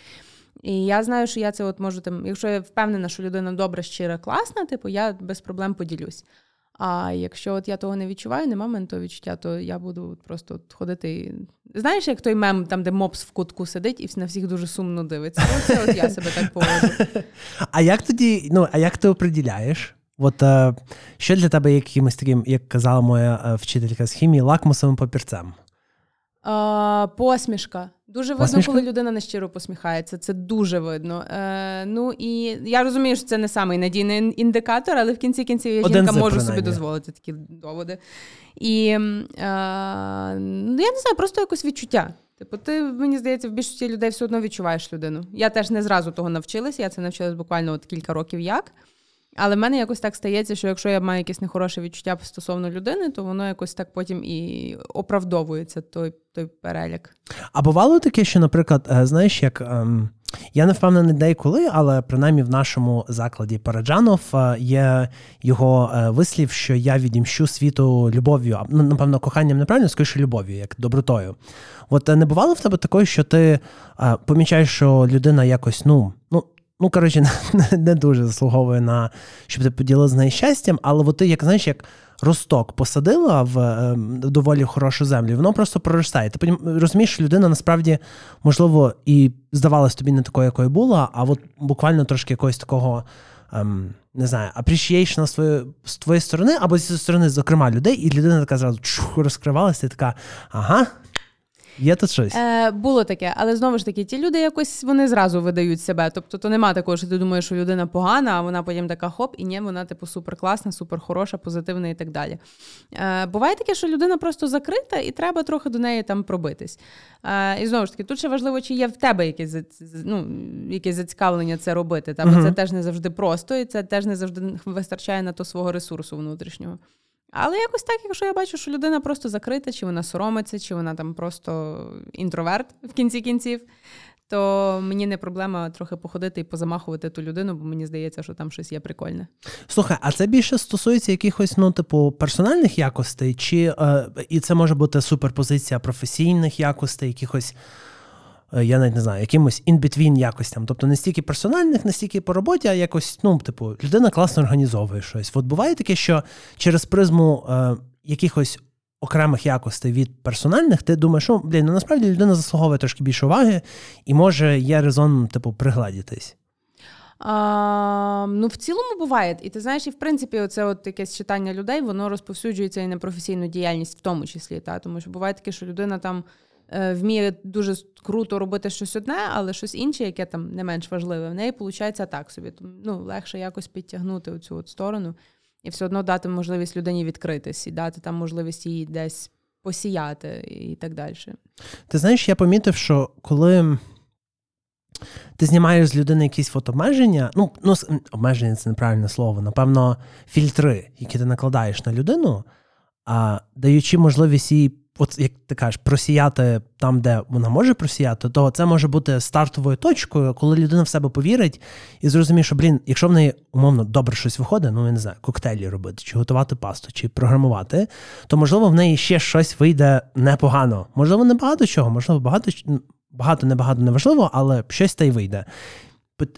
І я знаю, що я це от можу там, якщо я впевнена, що людина добра, щира, класна, типу, я без проблем поділюсь. А якщо от я того не відчуваю, нема мене того відчуття, то я буду просто ходити. Знаєш, як той мем, там, де мопс в кутку сидить і на всіх дуже сумно дивиться. Оце от я себе так поводжу. А як тоді, ну, а як ти оприділяєш? От е, що для тебе якимось таким, як казала моя е, вчителька з хімії, лакмусовим папірцем? А, Посмішка. Дуже видно, Посмішка? коли людина нещиро посміхається. Це дуже видно. Е, Ну і я розумію, що це не самий надійний індикатор, але в кінці кінців я Один жінка можу собі дозволити такі доводи. І е, ну, я не знаю, просто якось відчуття. Типу, ти, мені здається, в більшості людей все одно відчуваєш людину. Я теж не зразу того навчилася, я це навчилась буквально от кілька років як. Але в мене якось так стається, що якщо я маю якесь нехороше відчуття стосовно людини, то воно якось так потім і оправдовується той той перелік. А бувало таке, що, наприклад, е, знаєш, як ем, я не впевнений де коли, але принаймні в нашому закладі Параджанов е, є його е, вислів, що я відімщу світу любов'ю, ну, напевно, коханням неправильно, скоріше любов'ю, як добротою. От не бувало в тебе такої, що ти помічаєш, що людина якось, ну, ну ну коротше, не, не дуже заслуговує на щоб ти поділила з нею щастям, але от ти, як знаєш, як росток посадила в, в доволі хорошу землю, воно просто проростає. Ти розумієш, що людина насправді, можливо, і здавалась тобі не такою, якою була, а от буквально трошки якогось такого. Ем, не знаю, твоєї, з твоєї сторони, або зі сторони, зокрема, людей, і людина така зразу чух, розкривалася, і така, ага, Є тут щось? Е, Було таке, але знову ж таки, ті люди якось вони зразу видають себе. Тобто, то нема такого, що ти думаєш, що людина погана, а вона потім така хоп, і ні, вона типу суперкласна, суперхороша, позитивна і так далі. Е, Буває таке, що людина просто закрита, і треба трохи до неї там пробитись. Е, І знову ж таки, тут ще важливо, чи є в тебе якесь ну, якесь зацікавлення це робити. Та, бо uh-huh. це теж не завжди просто, і це теж не завжди вистачає на то свого ресурсу внутрішнього. Але якось так, якщо я бачу, що людина просто закрита, чи вона соромиться, чи вона там просто інтроверт в кінці кінців, то мені не проблема трохи походити і позамахувати ту людину, бо мені здається, що там щось є прикольне. Слухай, а це більше стосується якихось, ну, типу, персональних якостей, чи е, і це може бути суперпозиція професійних якостей, якихось. Е, я навіть не знаю, якимось in-between якостям. Тобто не стільки персональних, не стільки по роботі, а якось, ну, типу, людина класно організовує щось. От буває таке, що через призму е, якихось окремих якостей від персональних, ти думаєш, що блін, ну насправді людина заслуговує трошки більше уваги, і може є резон, типу, пригладітись. А, Ну, в цілому буває. І ти знаєш, і в принципі, оце от якесь читання людей, воно розповсюджується і на професійну діяльність в тому числі. Та? Тому що буває таке, що людина там. Е, вміє дуже круто робити щось одне, але щось інше, яке там не менш важливе, в неї виходить так собі. Ну, легше якось підтягнути оцю от сторону і все одно дати можливість людині відкритись і дати там можливість її десь посіяти і так далі. Ти знаєш, я помітив, що коли ти знімаєш з людини якісь фотообмеження. Ну, ну обмеження це неправильне слово. Напевно, фільтри, які ти накладаєш на людину, а даючи можливість їй от як ти кажеш, просіяти там, де вона може просіяти, то це може бути стартовою точкою, коли людина в себе повірить і зрозуміє, що блін, якщо в неї умовно добре щось виходить, ну я не знаю, коктейлі робити, чи готувати пасту, чи програмувати, то можливо в неї ще щось вийде непогано. Можливо, не багато чого, можливо, багато багато, небагато неважливо, але щось та й вийде.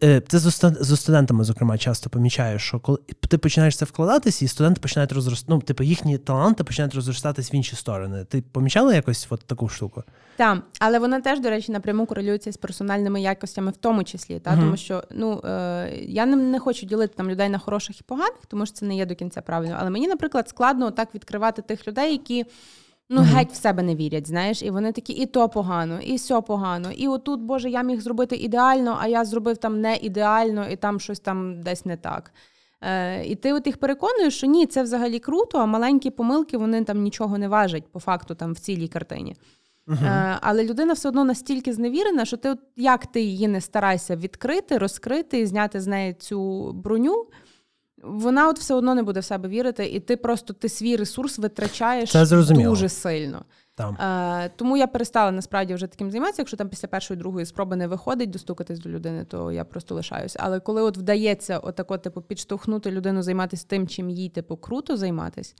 Е, це з студентами, зокрема, часто помічаю, що коли ти починаєш це вкладатися, і студенти починають розростати, ну, типу, їхні таланти починають розростатись в інші сторони. Ти помічала якось от таку штуку? Так, але вона теж, до речі, напряму корелюється з персональними якостями, в тому числі. Та? Uh-huh. Тому що ну, е, я не, не хочу ділити там людей на хороших і поганих, тому що це не є до кінця правильно. Але мені, наприклад, складно так відкривати тих людей, які ну mm-hmm. геть в себе не вірять, знаєш, і вони такі, і то погано, і все погано. І отут, Боже, я міг зробити ідеально, а я зробив там не ідеально, і там щось там десь не так. Е, І ти от їх переконуєш, що ні, це взагалі круто, а маленькі помилки вони там нічого не важать по факту там в цілій картині. Uh-huh. Е, але людина все одно настільки зневірена, що ти, от як ти її не старайся відкрити, розкрити і зняти з неї цю броню вона от все одно не буде в себе вірити, і ти просто ти свій ресурс витрачаєш дуже сильно. Там. Е, Тому я перестала насправді вже таким займатися. Якщо там після першої другої спроби не виходить достукатись до людини, то я просто лишаюсь. Але коли от вдається отако, типу, підштовхнути людину займатися тим, чим їй типу круто займатись,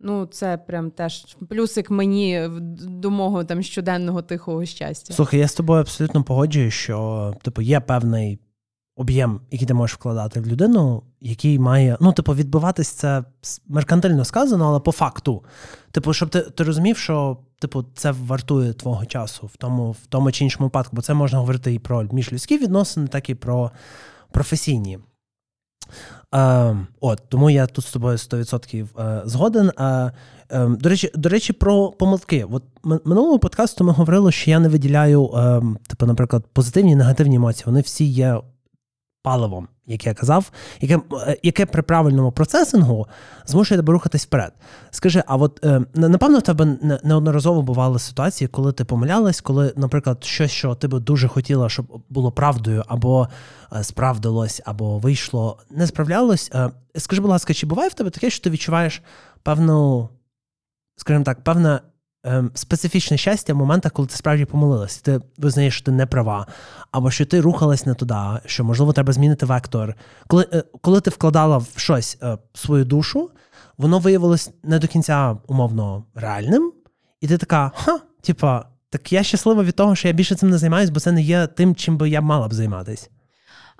ну це прям теж плюсик мені до мого там щоденного тихого щастя. Слухай, я з тобою абсолютно погоджуюсь, що типу є певний об'єм, який ти можеш вкладати в людину, який має, ну, типу, відбуватись це меркантильно сказано, але по факту. Типу, щоб ти ти розумів, що типу, це вартує твого часу в тому в тому чи іншому випадку, бо це можна говорити і про міжлюдські відносини, так і про професійні. Е, от, Тому я тут з тобою 100% е, згоден. Е, е, до речі, до речі, про помилки. От минулого подкасту ми говорили, що я не виділяю, е, типу, наприклад, позитивні і негативні емоції. Вони всі є паливом, як я казав, яке е, яке при правильному процесингу змушує тебе рухатись вперед. Скажи, а от е, напевно в тебе неодноразово бували ситуації, коли ти помилялась, коли, наприклад, щось, що ти би дуже хотіла, щоб було правдою, або е, справдилось, або вийшло, не справлялось. Скажи, будь ласка, чи буває в тебе таке, що ти відчуваєш певну, скажімо так, певне ем, специфічне щастя в моментах, коли ти справді помилилась, ти визнаєш, що ти не права, або що ти рухалась не туди, що можливо треба змінити вектор. Коли е, коли ти вкладала в щось е, свою душу, воно виявилось не до кінця умовно реальним, і ти така, ха, типа, так я щаслива від того, що я більше цим не займаюся, бо це не є тим, чим би я мала б займатися.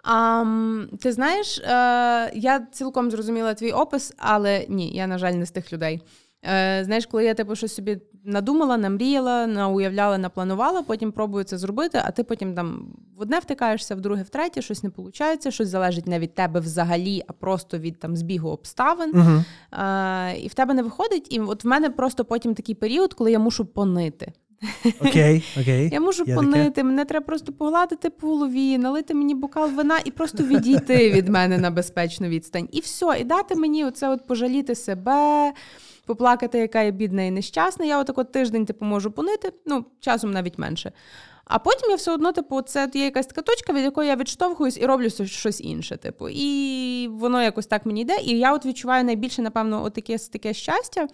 Um, ти знаєш, е, я цілком зрозуміла твій опис, але ні, я, на жаль, не з тих людей. Е, Знаєш, коли я типу щось собі надумала, намріяла, науявляла, напланувала, потім пробую це зробити, а ти потім там в одне втикаєшся, в друге, в третє, щось не виходить, щось залежить не від тебе взагалі, а просто від там збігу обставин. Uh-huh. Е, І в тебе не виходить. І от в мене просто потім такий період, коли я мушу понити. Окей, окей. Я можу Я понити, таке. мене треба просто погладити по голові, налити мені бокал вина і просто відійти від мене на безпечну відстань. І все, і дати мені оце от пожаліти себе поплакати, яка я бідна і нещасна. Я отак от тиждень типу, можу понити, ну, часом навіть менше. А потім я все одно, типу, це є якась така точка, від якої я відштовхуюсь і роблю щось інше. Типу, і воно якось так мені йде. І я от відчуваю найбільше, напевно, от таке, таке щастя.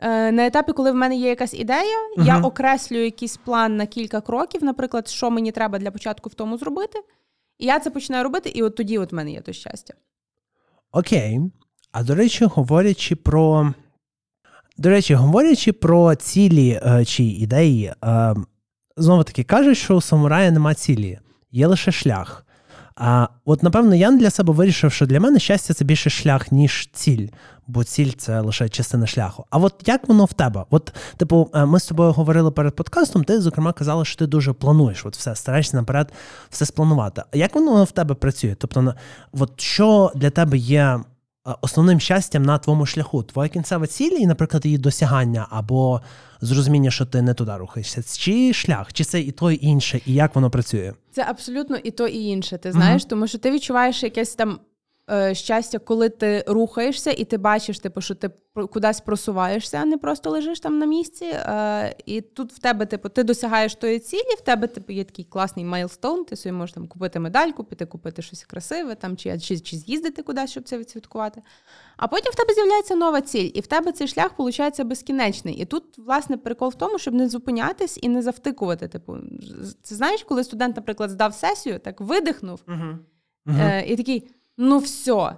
Е, на етапі, коли в мене є якась ідея, uh-huh. я окреслюю якийсь план на кілька кроків, наприклад, що мені треба для початку в тому зробити. І я це починаю робити, і от тоді от в мене є то щастя. Окей. А до речі, говорячи про до речі, говорячи про цілі е, чи ідеї, е, знову таки кажуть, що у самурая нема цілі, є лише шлях. А от, напевно, я для себе вирішив, що для мене щастя це більше шлях, ніж ціль, бо ціль це лише частина шляху. А от як воно в тебе? От, типу, е, ми з тобою говорили перед подкастом, ти, зокрема, казала, що ти дуже плануєш, от все, стараєшся наперед все спланувати. А як воно в тебе працює? Тобто, от що для тебе є основним щастям на твоєму шляху, твоя кінцева ціль і, наприклад, її досягання або зрозуміння, що ти не туди рухаєшся, чи шлях, чи це і то, і інше, і як воно працює? Це абсолютно і то, і інше. Ти знаєш, uh-huh. тому що ти відчуваєш якесь там. Е, щастя, коли ти рухаєшся і ти бачиш, типу, що ти кудись просуваєшся, а не просто лежиш там на місці. Е, і тут в тебе, типу, ти досягаєш тої цілі, в тебе типу, є такий класний milestone, ти собі можеш там купити медальку, піти купити щось красиве, там, чи, чи, чи з'їздити кудись, щоб це відсвяткувати. А потім в тебе з'являється нова ціль, і в тебе цей шлях виходить безкінечний. І тут, власне, прикол в тому, щоб не зупинятись і не завтикувати. Типу, це знаєш, коли студент, наприклад, здав сесію, так видихнув uh-huh. Е, і такий: ну все.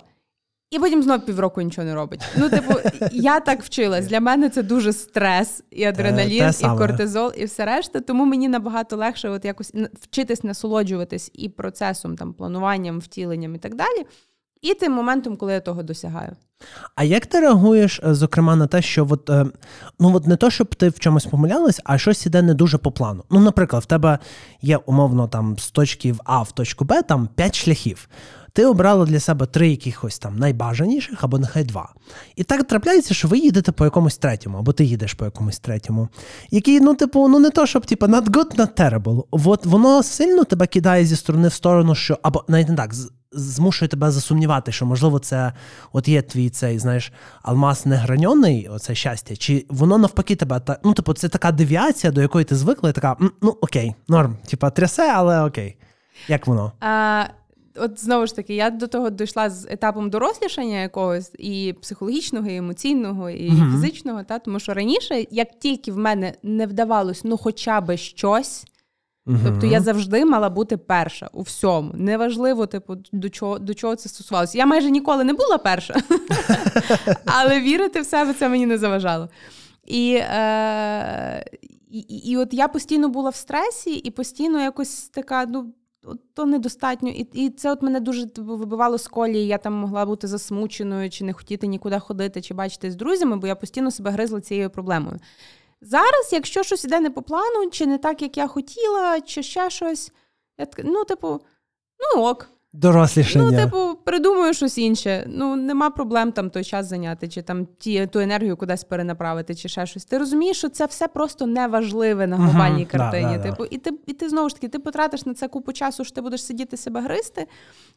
І потім знов півроку нічого не робить. Ну, типу, я так вчилась. Для мене це дуже стрес, і адреналін, те, те і кортизол, і все решта. Тому мені набагато легше от якось вчитись насолоджуватись і процесом, там, плануванням, втіленням і так далі. І тим моментом, коли я того досягаю. А як ти реагуєш, е, зокрема, на те, що от, е, ну от не то, щоб ти в чомусь помилялась, а щось іде не дуже по плану. Ну, наприклад, в тебе є умовно там з точки А в точку Б там п'ять шляхів. Ти обрала для себе три якихось там найбажаніших або нехай два. І так трапляється, що ви їдете по якомусь третьому, або ти їдеш по якомусь третьому. Який, ну, типу, ну не то, щоб типу, not good, not terrible. От воно сильно тебе кидає зі сторони в сторону, що або навіть не так, змушує тебе засумнівати, що, можливо, це от є твій цей, знаєш, алмаз неграньоний, оце щастя, чи воно навпаки тебе та ну, типу, це така девіація, до якої ти звикла, і така, ну окей, норм, типа трясе, але окей. Як воно? А, От знову ж таки, я до того дійшла з етапом дорослішання якогось і психологічного, і емоційного, і uh фізичного. Та тому що раніше, як тільки в мене не вдавалось ну, хоча би щось, Угу. Тобто я завжди мала бути перша у всьому. Неважливо, типу, до чого до чого це стосувалося. Я майже ніколи не була перша, але вірити в себе це мені не заважало. І, е, і, і от я постійно була в стресі, і постійно якось така, ну. То недостатньо, і і це от мене дуже типу, вибивало з колії. Я там могла бути засмученою, чи не хотіти нікуди ходити, чи бачити з друзями, бо я постійно себе гризла цією проблемою. Зараз, якщо щось іде не по плану, чи не так, як я хотіла, чи ще щось, я так, ну, типу, ну ок. Дорослішання. Ну, типу, придумаю щось інше. Ну, нема проблем там той час зайняти, чи там ті, ту енергію кудись перенаправити, чи ще щось. Ти розумієш, що це все просто неважливе на глобальній uh картині. Да, типу, да. І ти і ти знову ж таки ти потратиш на це купу часу, що ти будеш сидіти себе гризти,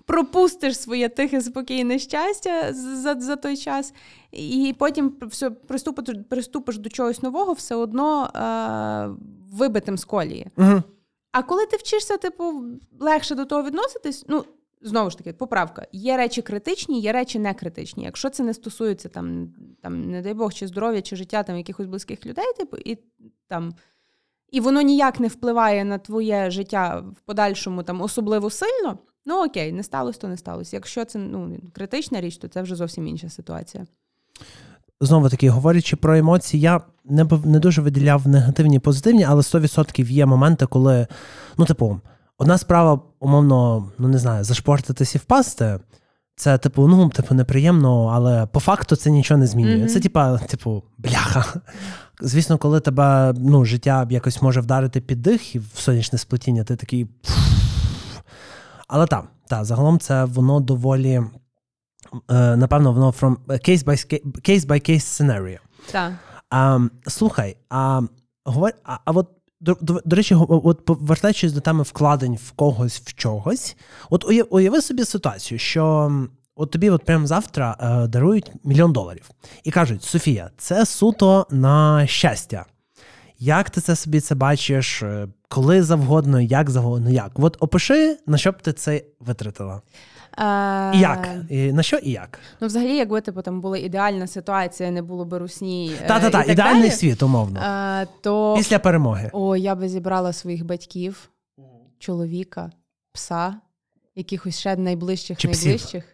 пропустиш своє тихе, спокійне щастя за за той час, і потім все приступиш, приступиш до чогось нового, все одно е, вибитим з колії. uh А коли ти вчишся, типу, легше до того відноситись, ну. Знову ж таки, поправка. Є речі критичні, є речі не критичні. Якщо це не стосується там, там, не дай Бог, чи здоров'я, чи життя там якихось близьких людей, типу, і там. І воно ніяк не впливає на твоє життя в подальшому там особливо сильно. Ну окей, не сталося, то не сталося. Якщо це ну, критична річ, то це вже зовсім інша ситуація. Знову таки, говорячи про емоції, я не не дуже виділяв негативні позитивні, але 100% є моменти, коли, ну, типу, Одна справа, умовно, ну не знаю, зашпортитись і впасти. Це, типу, ну, типу, неприємно, але по факту це нічого не змінює. Mm-hmm. Це, типа, типу, бляха. Звісно, коли тебе ну, життя якось може вдарити під дих і в сонячне сплетіння, ти такий. Але так, та, загалом це воно доволі. Е, напевно, воно from case by case by case scenario. Так. А, Слухай, а, говор, а, а от до, до, речі, от повертаючись до теми вкладень в когось в чогось, от уяви собі ситуацію, що от тобі от прямо завтра е, дарують мільйон доларів і кажуть: Софія, це суто на щастя. Як ти це собі це бачиш, е, коли завгодно, як завгодно, як? От опиши, на що б ти це витратила. І Як? І На що і як? Ну, взагалі, якби типу там була ідеальна ситуація, не було би русні. Е, Та-та-та, ідеальний далі, світ, умовно. А, то... Після перемоги. О, я би зібрала своїх батьків, чоловіка, пса, якихось ще найближчих Чи найближчих. Псів?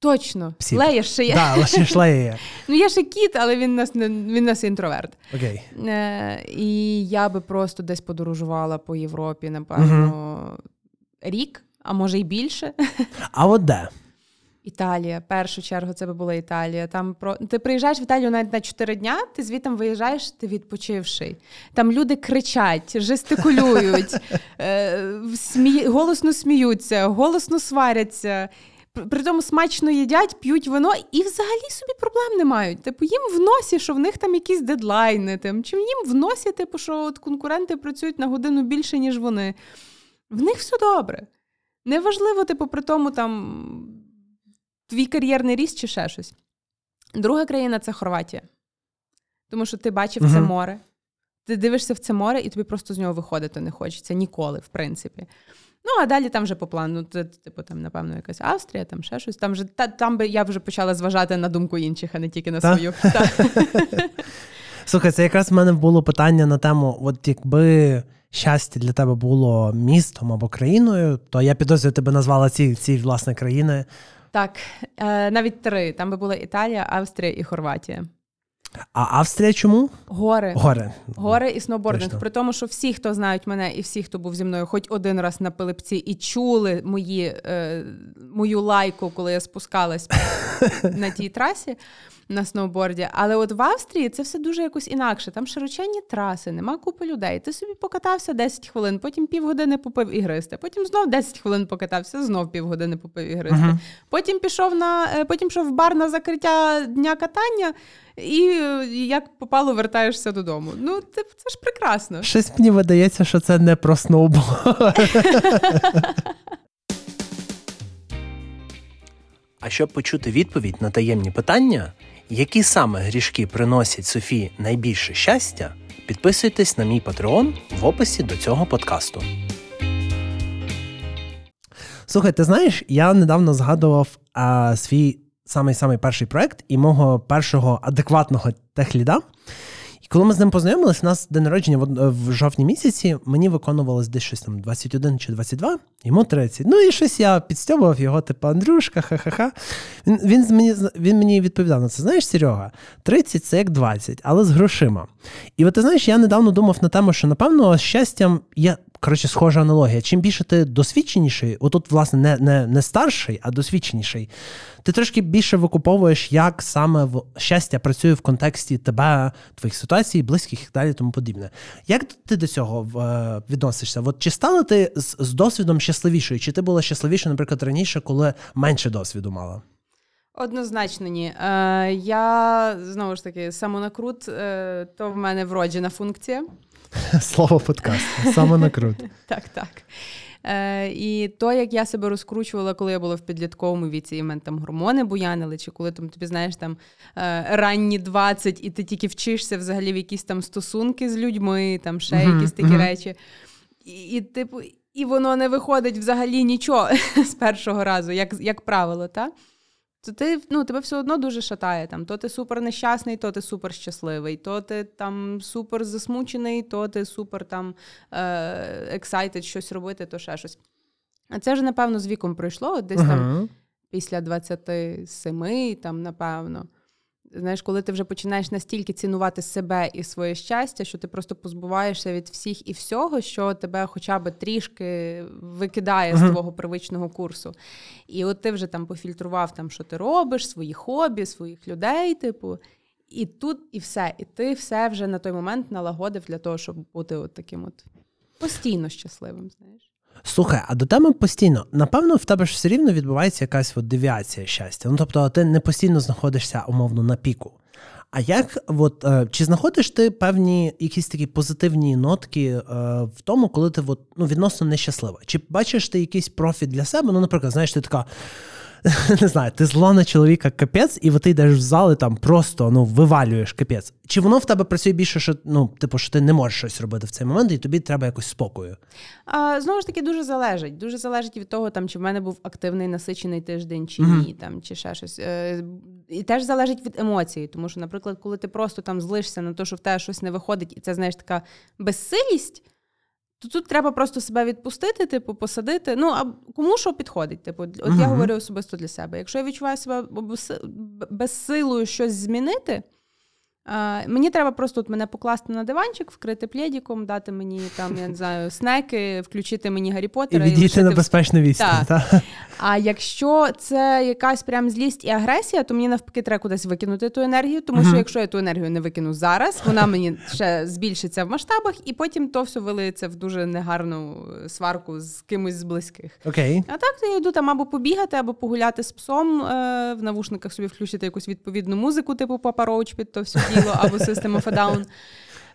Точно, Псів. Лея ще є. Да, лише Лея Ну, є ще кіт, але він нас не він нас інтроверт. Окей. Е, І я би просто десь подорожувала по Європі, напевно, угу. рік а може й більше. А от де? Італія, в першу чергу, це би була Італія. Там про ти приїжджаєш в Італію навіть на 4 дня, ти звідти виїжджаєш, ти відпочивший. Там люди кричать, жестикулюють, е, смі... голосно сміються, голосно сваряться. При тому смачно їдять, п'ють вино і взагалі собі проблем не мають. Типу, їм в носі, що в них там якісь дедлайни, тим, чи їм в носі, типу, що от конкуренти працюють на годину більше, ніж вони. В них все добре. Неважливо, типу, при тому там твій кар'єрний ріст чи ще щось. Друга країна це Хорватія. Тому що ти бачив uh-huh. це море, ти дивишся в це море, і тобі просто з нього виходити не хочеться ніколи, в принципі. Ну, а далі там вже по плану, типу, там, напевно, якась Австрія, там ще щось. Там вже, та, там би я вже почала зважати на думку інших, а не тільки на свою. Слухай, це якраз в мене було питання на тему: от якби щастя для тебе було містом або країною, то я підозрюю, тебе назвала ці, ці власне країни. Так, е, навіть три. Там би була Італія, Австрія і Хорватія. А Австрія чому? Гори. Гори Гори і сноубординг. Точно. При тому, що всі, хто знають мене, і всі, хто був зі мною хоч один раз на пилипці і чули мої, е, мою лайку, коли я спускалась на тій трасі, на сноуборді. Але от в Австрії це все дуже якось інакше. Там широченні траси, нема купи людей. Ти собі покатався 10 хвилин, потім півгодини попив і гристи. Потім знов 10 хвилин покатався, знов півгодини попив і гристи. Uh-huh. Потім пішов на е, потім пішов в бар на закриття дня катання. І як попало, вертаєшся додому. Ну, це, це ж прекрасно. Щось мені видається, що це не про сноуборд. А щоб почути відповідь на таємні питання, які саме грішки приносять Софії найбільше щастя, підписуйтесь на мій патреон в описі до цього подкасту. Слухай, ти знаєш, я недавно згадував а, свій самий самий перший проект і мого першого адекватного техліда. І Коли ми з ним познайомилися, у нас день народження в, в жовтні місяці, мені виконувалось десь щось там 21 чи 22, йому 30. Ну і щось я підстьобував його, типу, Андрюшка, ха-ха-ха. Він він, мені він мені відповідав на це. Знаєш, Серега, 30 це як 20, але з грошима. І от ти знаєш, я недавно думав на тему, що напевно щастям є коротше схожа аналогія. Чим більше ти досвідченіший, отут, власне, не не, не старший, а досвідченіший, ти трошки більше викуповуєш, як саме в щастя працює в контексті тебе, твоїх ситуацій, близьких і далі, тому подібне. Як ти до цього е, відносишся? От Чи стала ти з, з досвідом щасливішою? Чи ти була щасливіша, наприклад, раніше, коли менше досвіду мала? Однозначно, ні. Е, Я знову ж таки самонакрут, е, то в мене вроджена функція. Слово подкаст. Самонакрут. Так, так. Е, І то, як я себе розкручувала, коли я була в підлітковому віці, і в мене там гормони буянили, чи коли там тобі знаєш там е, ранні 20, і ти тільки вчишся взагалі в якісь там стосунки з людьми, там ще uh-huh, якісь такі uh-huh. речі. І, і, типу, і воно не виходить взагалі нічого з першого разу, як як правило, так? То ти ну, тебе все одно дуже шатає. Там, То ти супер нещасний, то ти супер щасливий, то ти там супер засмучений, то ти супер там ексайтед щось робити, то ще щось. А це вже, напевно, з віком пройшло, десь uh-huh. там після 27, там, напевно. Знаєш, коли ти вже починаєш настільки цінувати себе і своє щастя, що ти просто позбуваєшся від всіх і всього, що тебе хоча б трішки викидає uh-huh. з твого привичного курсу. І от ти вже там пофільтрував, там, що ти робиш, свої хобі, своїх людей, типу. І тут, і все. І ти все вже на той момент налагодив для того, щоб бути от таким от постійно щасливим. знаєш. Слухай, а до теми постійно, напевно, в тебе ж все рівно відбувається якась от девіація щастя. Ну тобто, ти не постійно знаходишся умовно на піку. А як, от, е, чи знаходиш ти певні якісь такі позитивні нотки е, в тому, коли ти от, ну, відносно нещаслива? Чи бачиш ти якийсь профіт для себе? Ну, наприклад, знаєш, ти така. не знаю, ти зла на чоловіка капець, і ти йдеш в зал і там просто ну, вивалюєш капець. Чи воно в тебе працює більше, що ну, типу, що ти не можеш щось робити в цей момент, і тобі треба якось спокою? А, Знову ж таки, дуже залежить. Дуже залежить від того, там, чи в мене був активний насичений тиждень, чи mm-hmm. ні, там, чи ще щось. Е, І теж залежить від емоцій. Тому що, наприклад, коли ти просто там злишся на те, що в тебе щось не виходить, і це знаєш така безсилість то тут треба просто себе відпустити, типу, посадити. Ну, а кому що підходить? Типу, от uh-huh. я говорю особисто для себе. Якщо я відчуваю себе безсилою щось змінити. Мені треба просто от мене покласти на диванчик, вкрити плєдіком, дати мені там, я не знаю, снеки, включити мені Гаррі Поттера. І відійти на безпечну відстань. Так. А якщо це якась прям злість і агресія, то мені навпаки треба кудись викинути ту енергію, тому що якщо я ту енергію не викину зараз, вона мені ще збільшиться в масштабах, і потім то все вилиється в дуже негарну сварку з кимось з близьких. Окей. А так то я йду там або побігати, або погуляти з псом е, в навушниках собі включити якусь відповідну музику, типу Папа Роуч під то все діло, або System of a Down.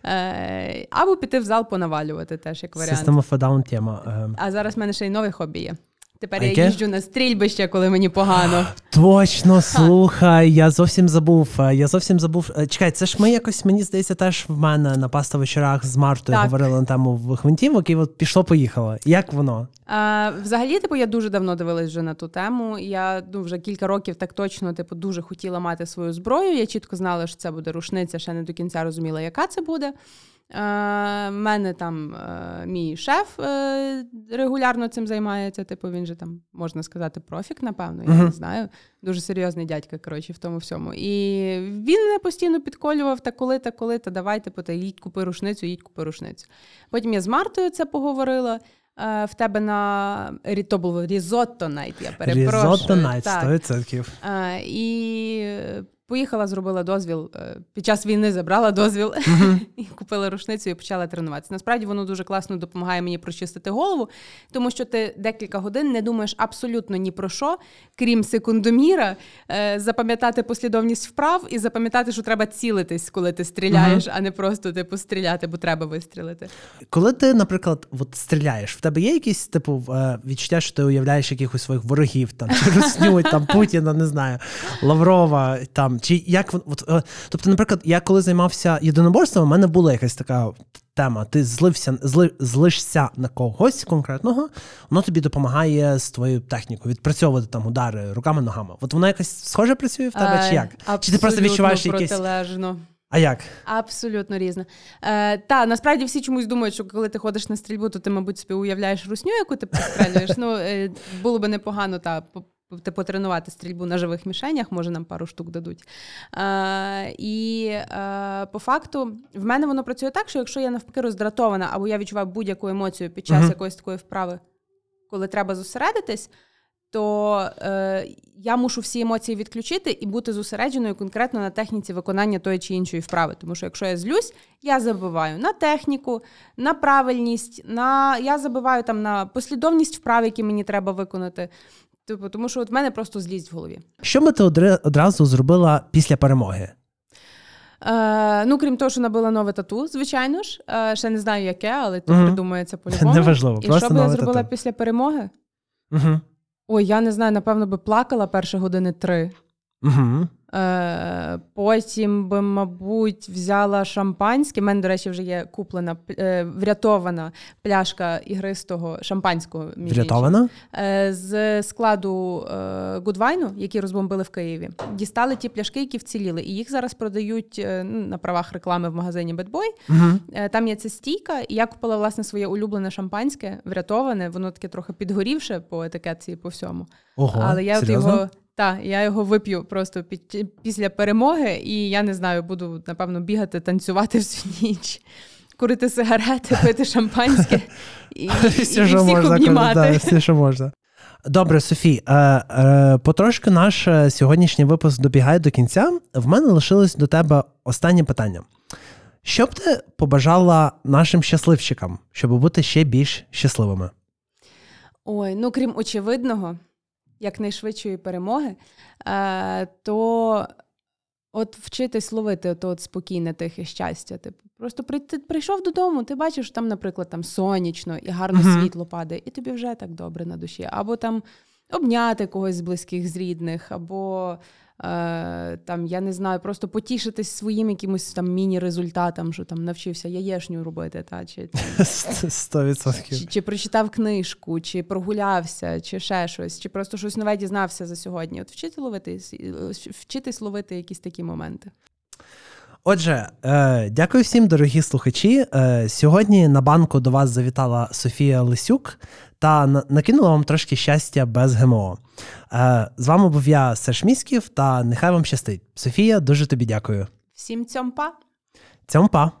Е, або піти в зал понавалювати теж як варіант. System of a Down тема. Ем. А зараз в мене ще й нове хобі є. Тепер я яке? їжджу на стрільбище, коли мені погано. Точно, слухай, я зовсім забув. е, Я зовсім забув. Е, Чекай, це ж ми якось, мені здається, теж в мене на паста вечорах з Мартою Так. говорили на тему в гвинтівок, і от пішло-поїхало. Як воно? А, взагалі, типу, я дуже давно дивилась вже на ту тему. Я ну, вже кілька років так точно типу, дуже хотіла мати свою зброю. Я чітко знала, що це буде рушниця, ще не до кінця розуміла, яка це буде. Е, мене там е, мій шеф е, регулярно цим займається. Типу, він же там, можна сказати, профік, напевно, я Мгм. не знаю. Дуже серйозний дядька, коротше, в тому всьому. І він мене постійно підколював, та коли, та коли, та давай, типу, та їдь купи рушницю, їдь купи рушницю. Потім я з Мартою це поговорила. В тебе на то було різотто найт, я перепрошую. Різотто Так. 100%. Е, І поїхала, зробила дозвіл. е, Під час війни забрала дозвіл і купила рушницю і почала тренуватися. Насправді воно дуже класно допомагає мені прочистити голову, тому що ти декілька годин не думаєш абсолютно ні про що, крім секундоміра, е, запам'ятати послідовність вправ і запам'ятати, що треба цілитись, коли ти стріляєш, а не просто типу стріляти, бо треба вистрілити. Коли ти, наприклад, от стріляєш, в тебе є якісь типу е, відчуття, що ти уявляєш якихось своїх ворогів, там чи Русню, там Путіна, не знаю, Лаврова, там чи як от, е, тобто, наприклад, я коли займався єдиноборством, у мене була якась така. Тема, ти злився, зли, злишся на когось конкретного, воно тобі допомагає з твоєю технікою відпрацьовувати там удари руками, ногами. От воно якось схоже працює в тебе, чи як? Е, Чи ти просто відчуваєш якісь. протилежно. А як? Абсолютно різно. Е, та насправді всі чомусь думають, що коли ти ходиш на стрільбу, то ти, мабуть, собі уявляєш русню, яку ти пострелюєш. Ну е, було би непогано та потренувати стрільбу на живих мішенях, може нам пару штук дадуть. Е, і е, по факту в мене воно працює так, що якщо я навпаки роздратована або я відчуваю будь-яку емоцію під час Мгм. якоїсь такої вправи, коли треба зосередитись. То е, я мушу всі емоції відключити і бути зосередженою конкретно на техніці виконання тої чи іншої вправи. Тому що якщо я злюсь, я забиваю на техніку, на правильність, на я забиваю там на послідовність вправ, які мені треба виконати. Типу, тому що от в мене просто злість в голові. Що би ти одразу зробила після перемоги? Е, ну, крім того, що набила нове тату, звичайно ж. Е, ще не знаю, яке, але тут Мгм. придумається по-любому. Неважливо, І просто що би я зробила тату. після перемоги? Угу. Ой, я не знаю, напевно, би плакала перші години три. Угу. Е, потім би, мабуть, взяла шампанське. У мене, до речі, вже є куплена е, врятована пляшка ігристого шампанського між. Врятована? Е, з складу е, Гудвайну, які розбомбили в Києві. Дістали ті пляшки, які вціліли, і їх зараз продають е, ну, на правах реклами в магазині Boy. Угу. Е, Там є ця стійка, і я купила власне своє улюблене шампанське, врятоване. Воно таке трохи підгорівше по етикетці і по всьому. Ого, Але я от його. Так, я його вип'ю просто під, після перемоги, і я не знаю, буду напевно бігати, танцювати всю ніч, курити сигарети, пити шампанське і, і, і що всіх можна, обнімати. да, все, що можна. Добре, Софі, е, е, потрошки наш е, сьогоднішній випуск добігає до кінця. В мене лишилось до тебе останнє питання. Що б ти побажала нашим щасливчикам, щоб бути ще більш щасливими? Ой, ну крім очевидного, якнайшвидшої перемоги, е, то от вчитись ловити то от спокійне, тихе щастя. Типу, просто при, ти прийшов додому, ти бачиш, там, наприклад, там сонячно і гарно Мгм. світло падає, і тобі вже так добре на душі. Або там обняти когось з близьких, з рідних, або там, я не знаю, просто потішитись своїм якимось там міні-результатам, що там навчився яєшню робити, та, чи, відсотків. чи, чи прочитав книжку, чи прогулявся, чи ще щось, чи просто щось нове дізнався за сьогодні. От вчити ловити, вчитись ловити якісь такі моменти. Отже, е, дякую всім, дорогі слухачі. Е, сьогодні на банку до вас завітала Софія Лисюк та накинула вам трошки щастя без ГМО. Е, з вами був я, Серж Міськів, та нехай вам щастить. Софія, дуже тобі дякую. Всім цьом па! Цьом па!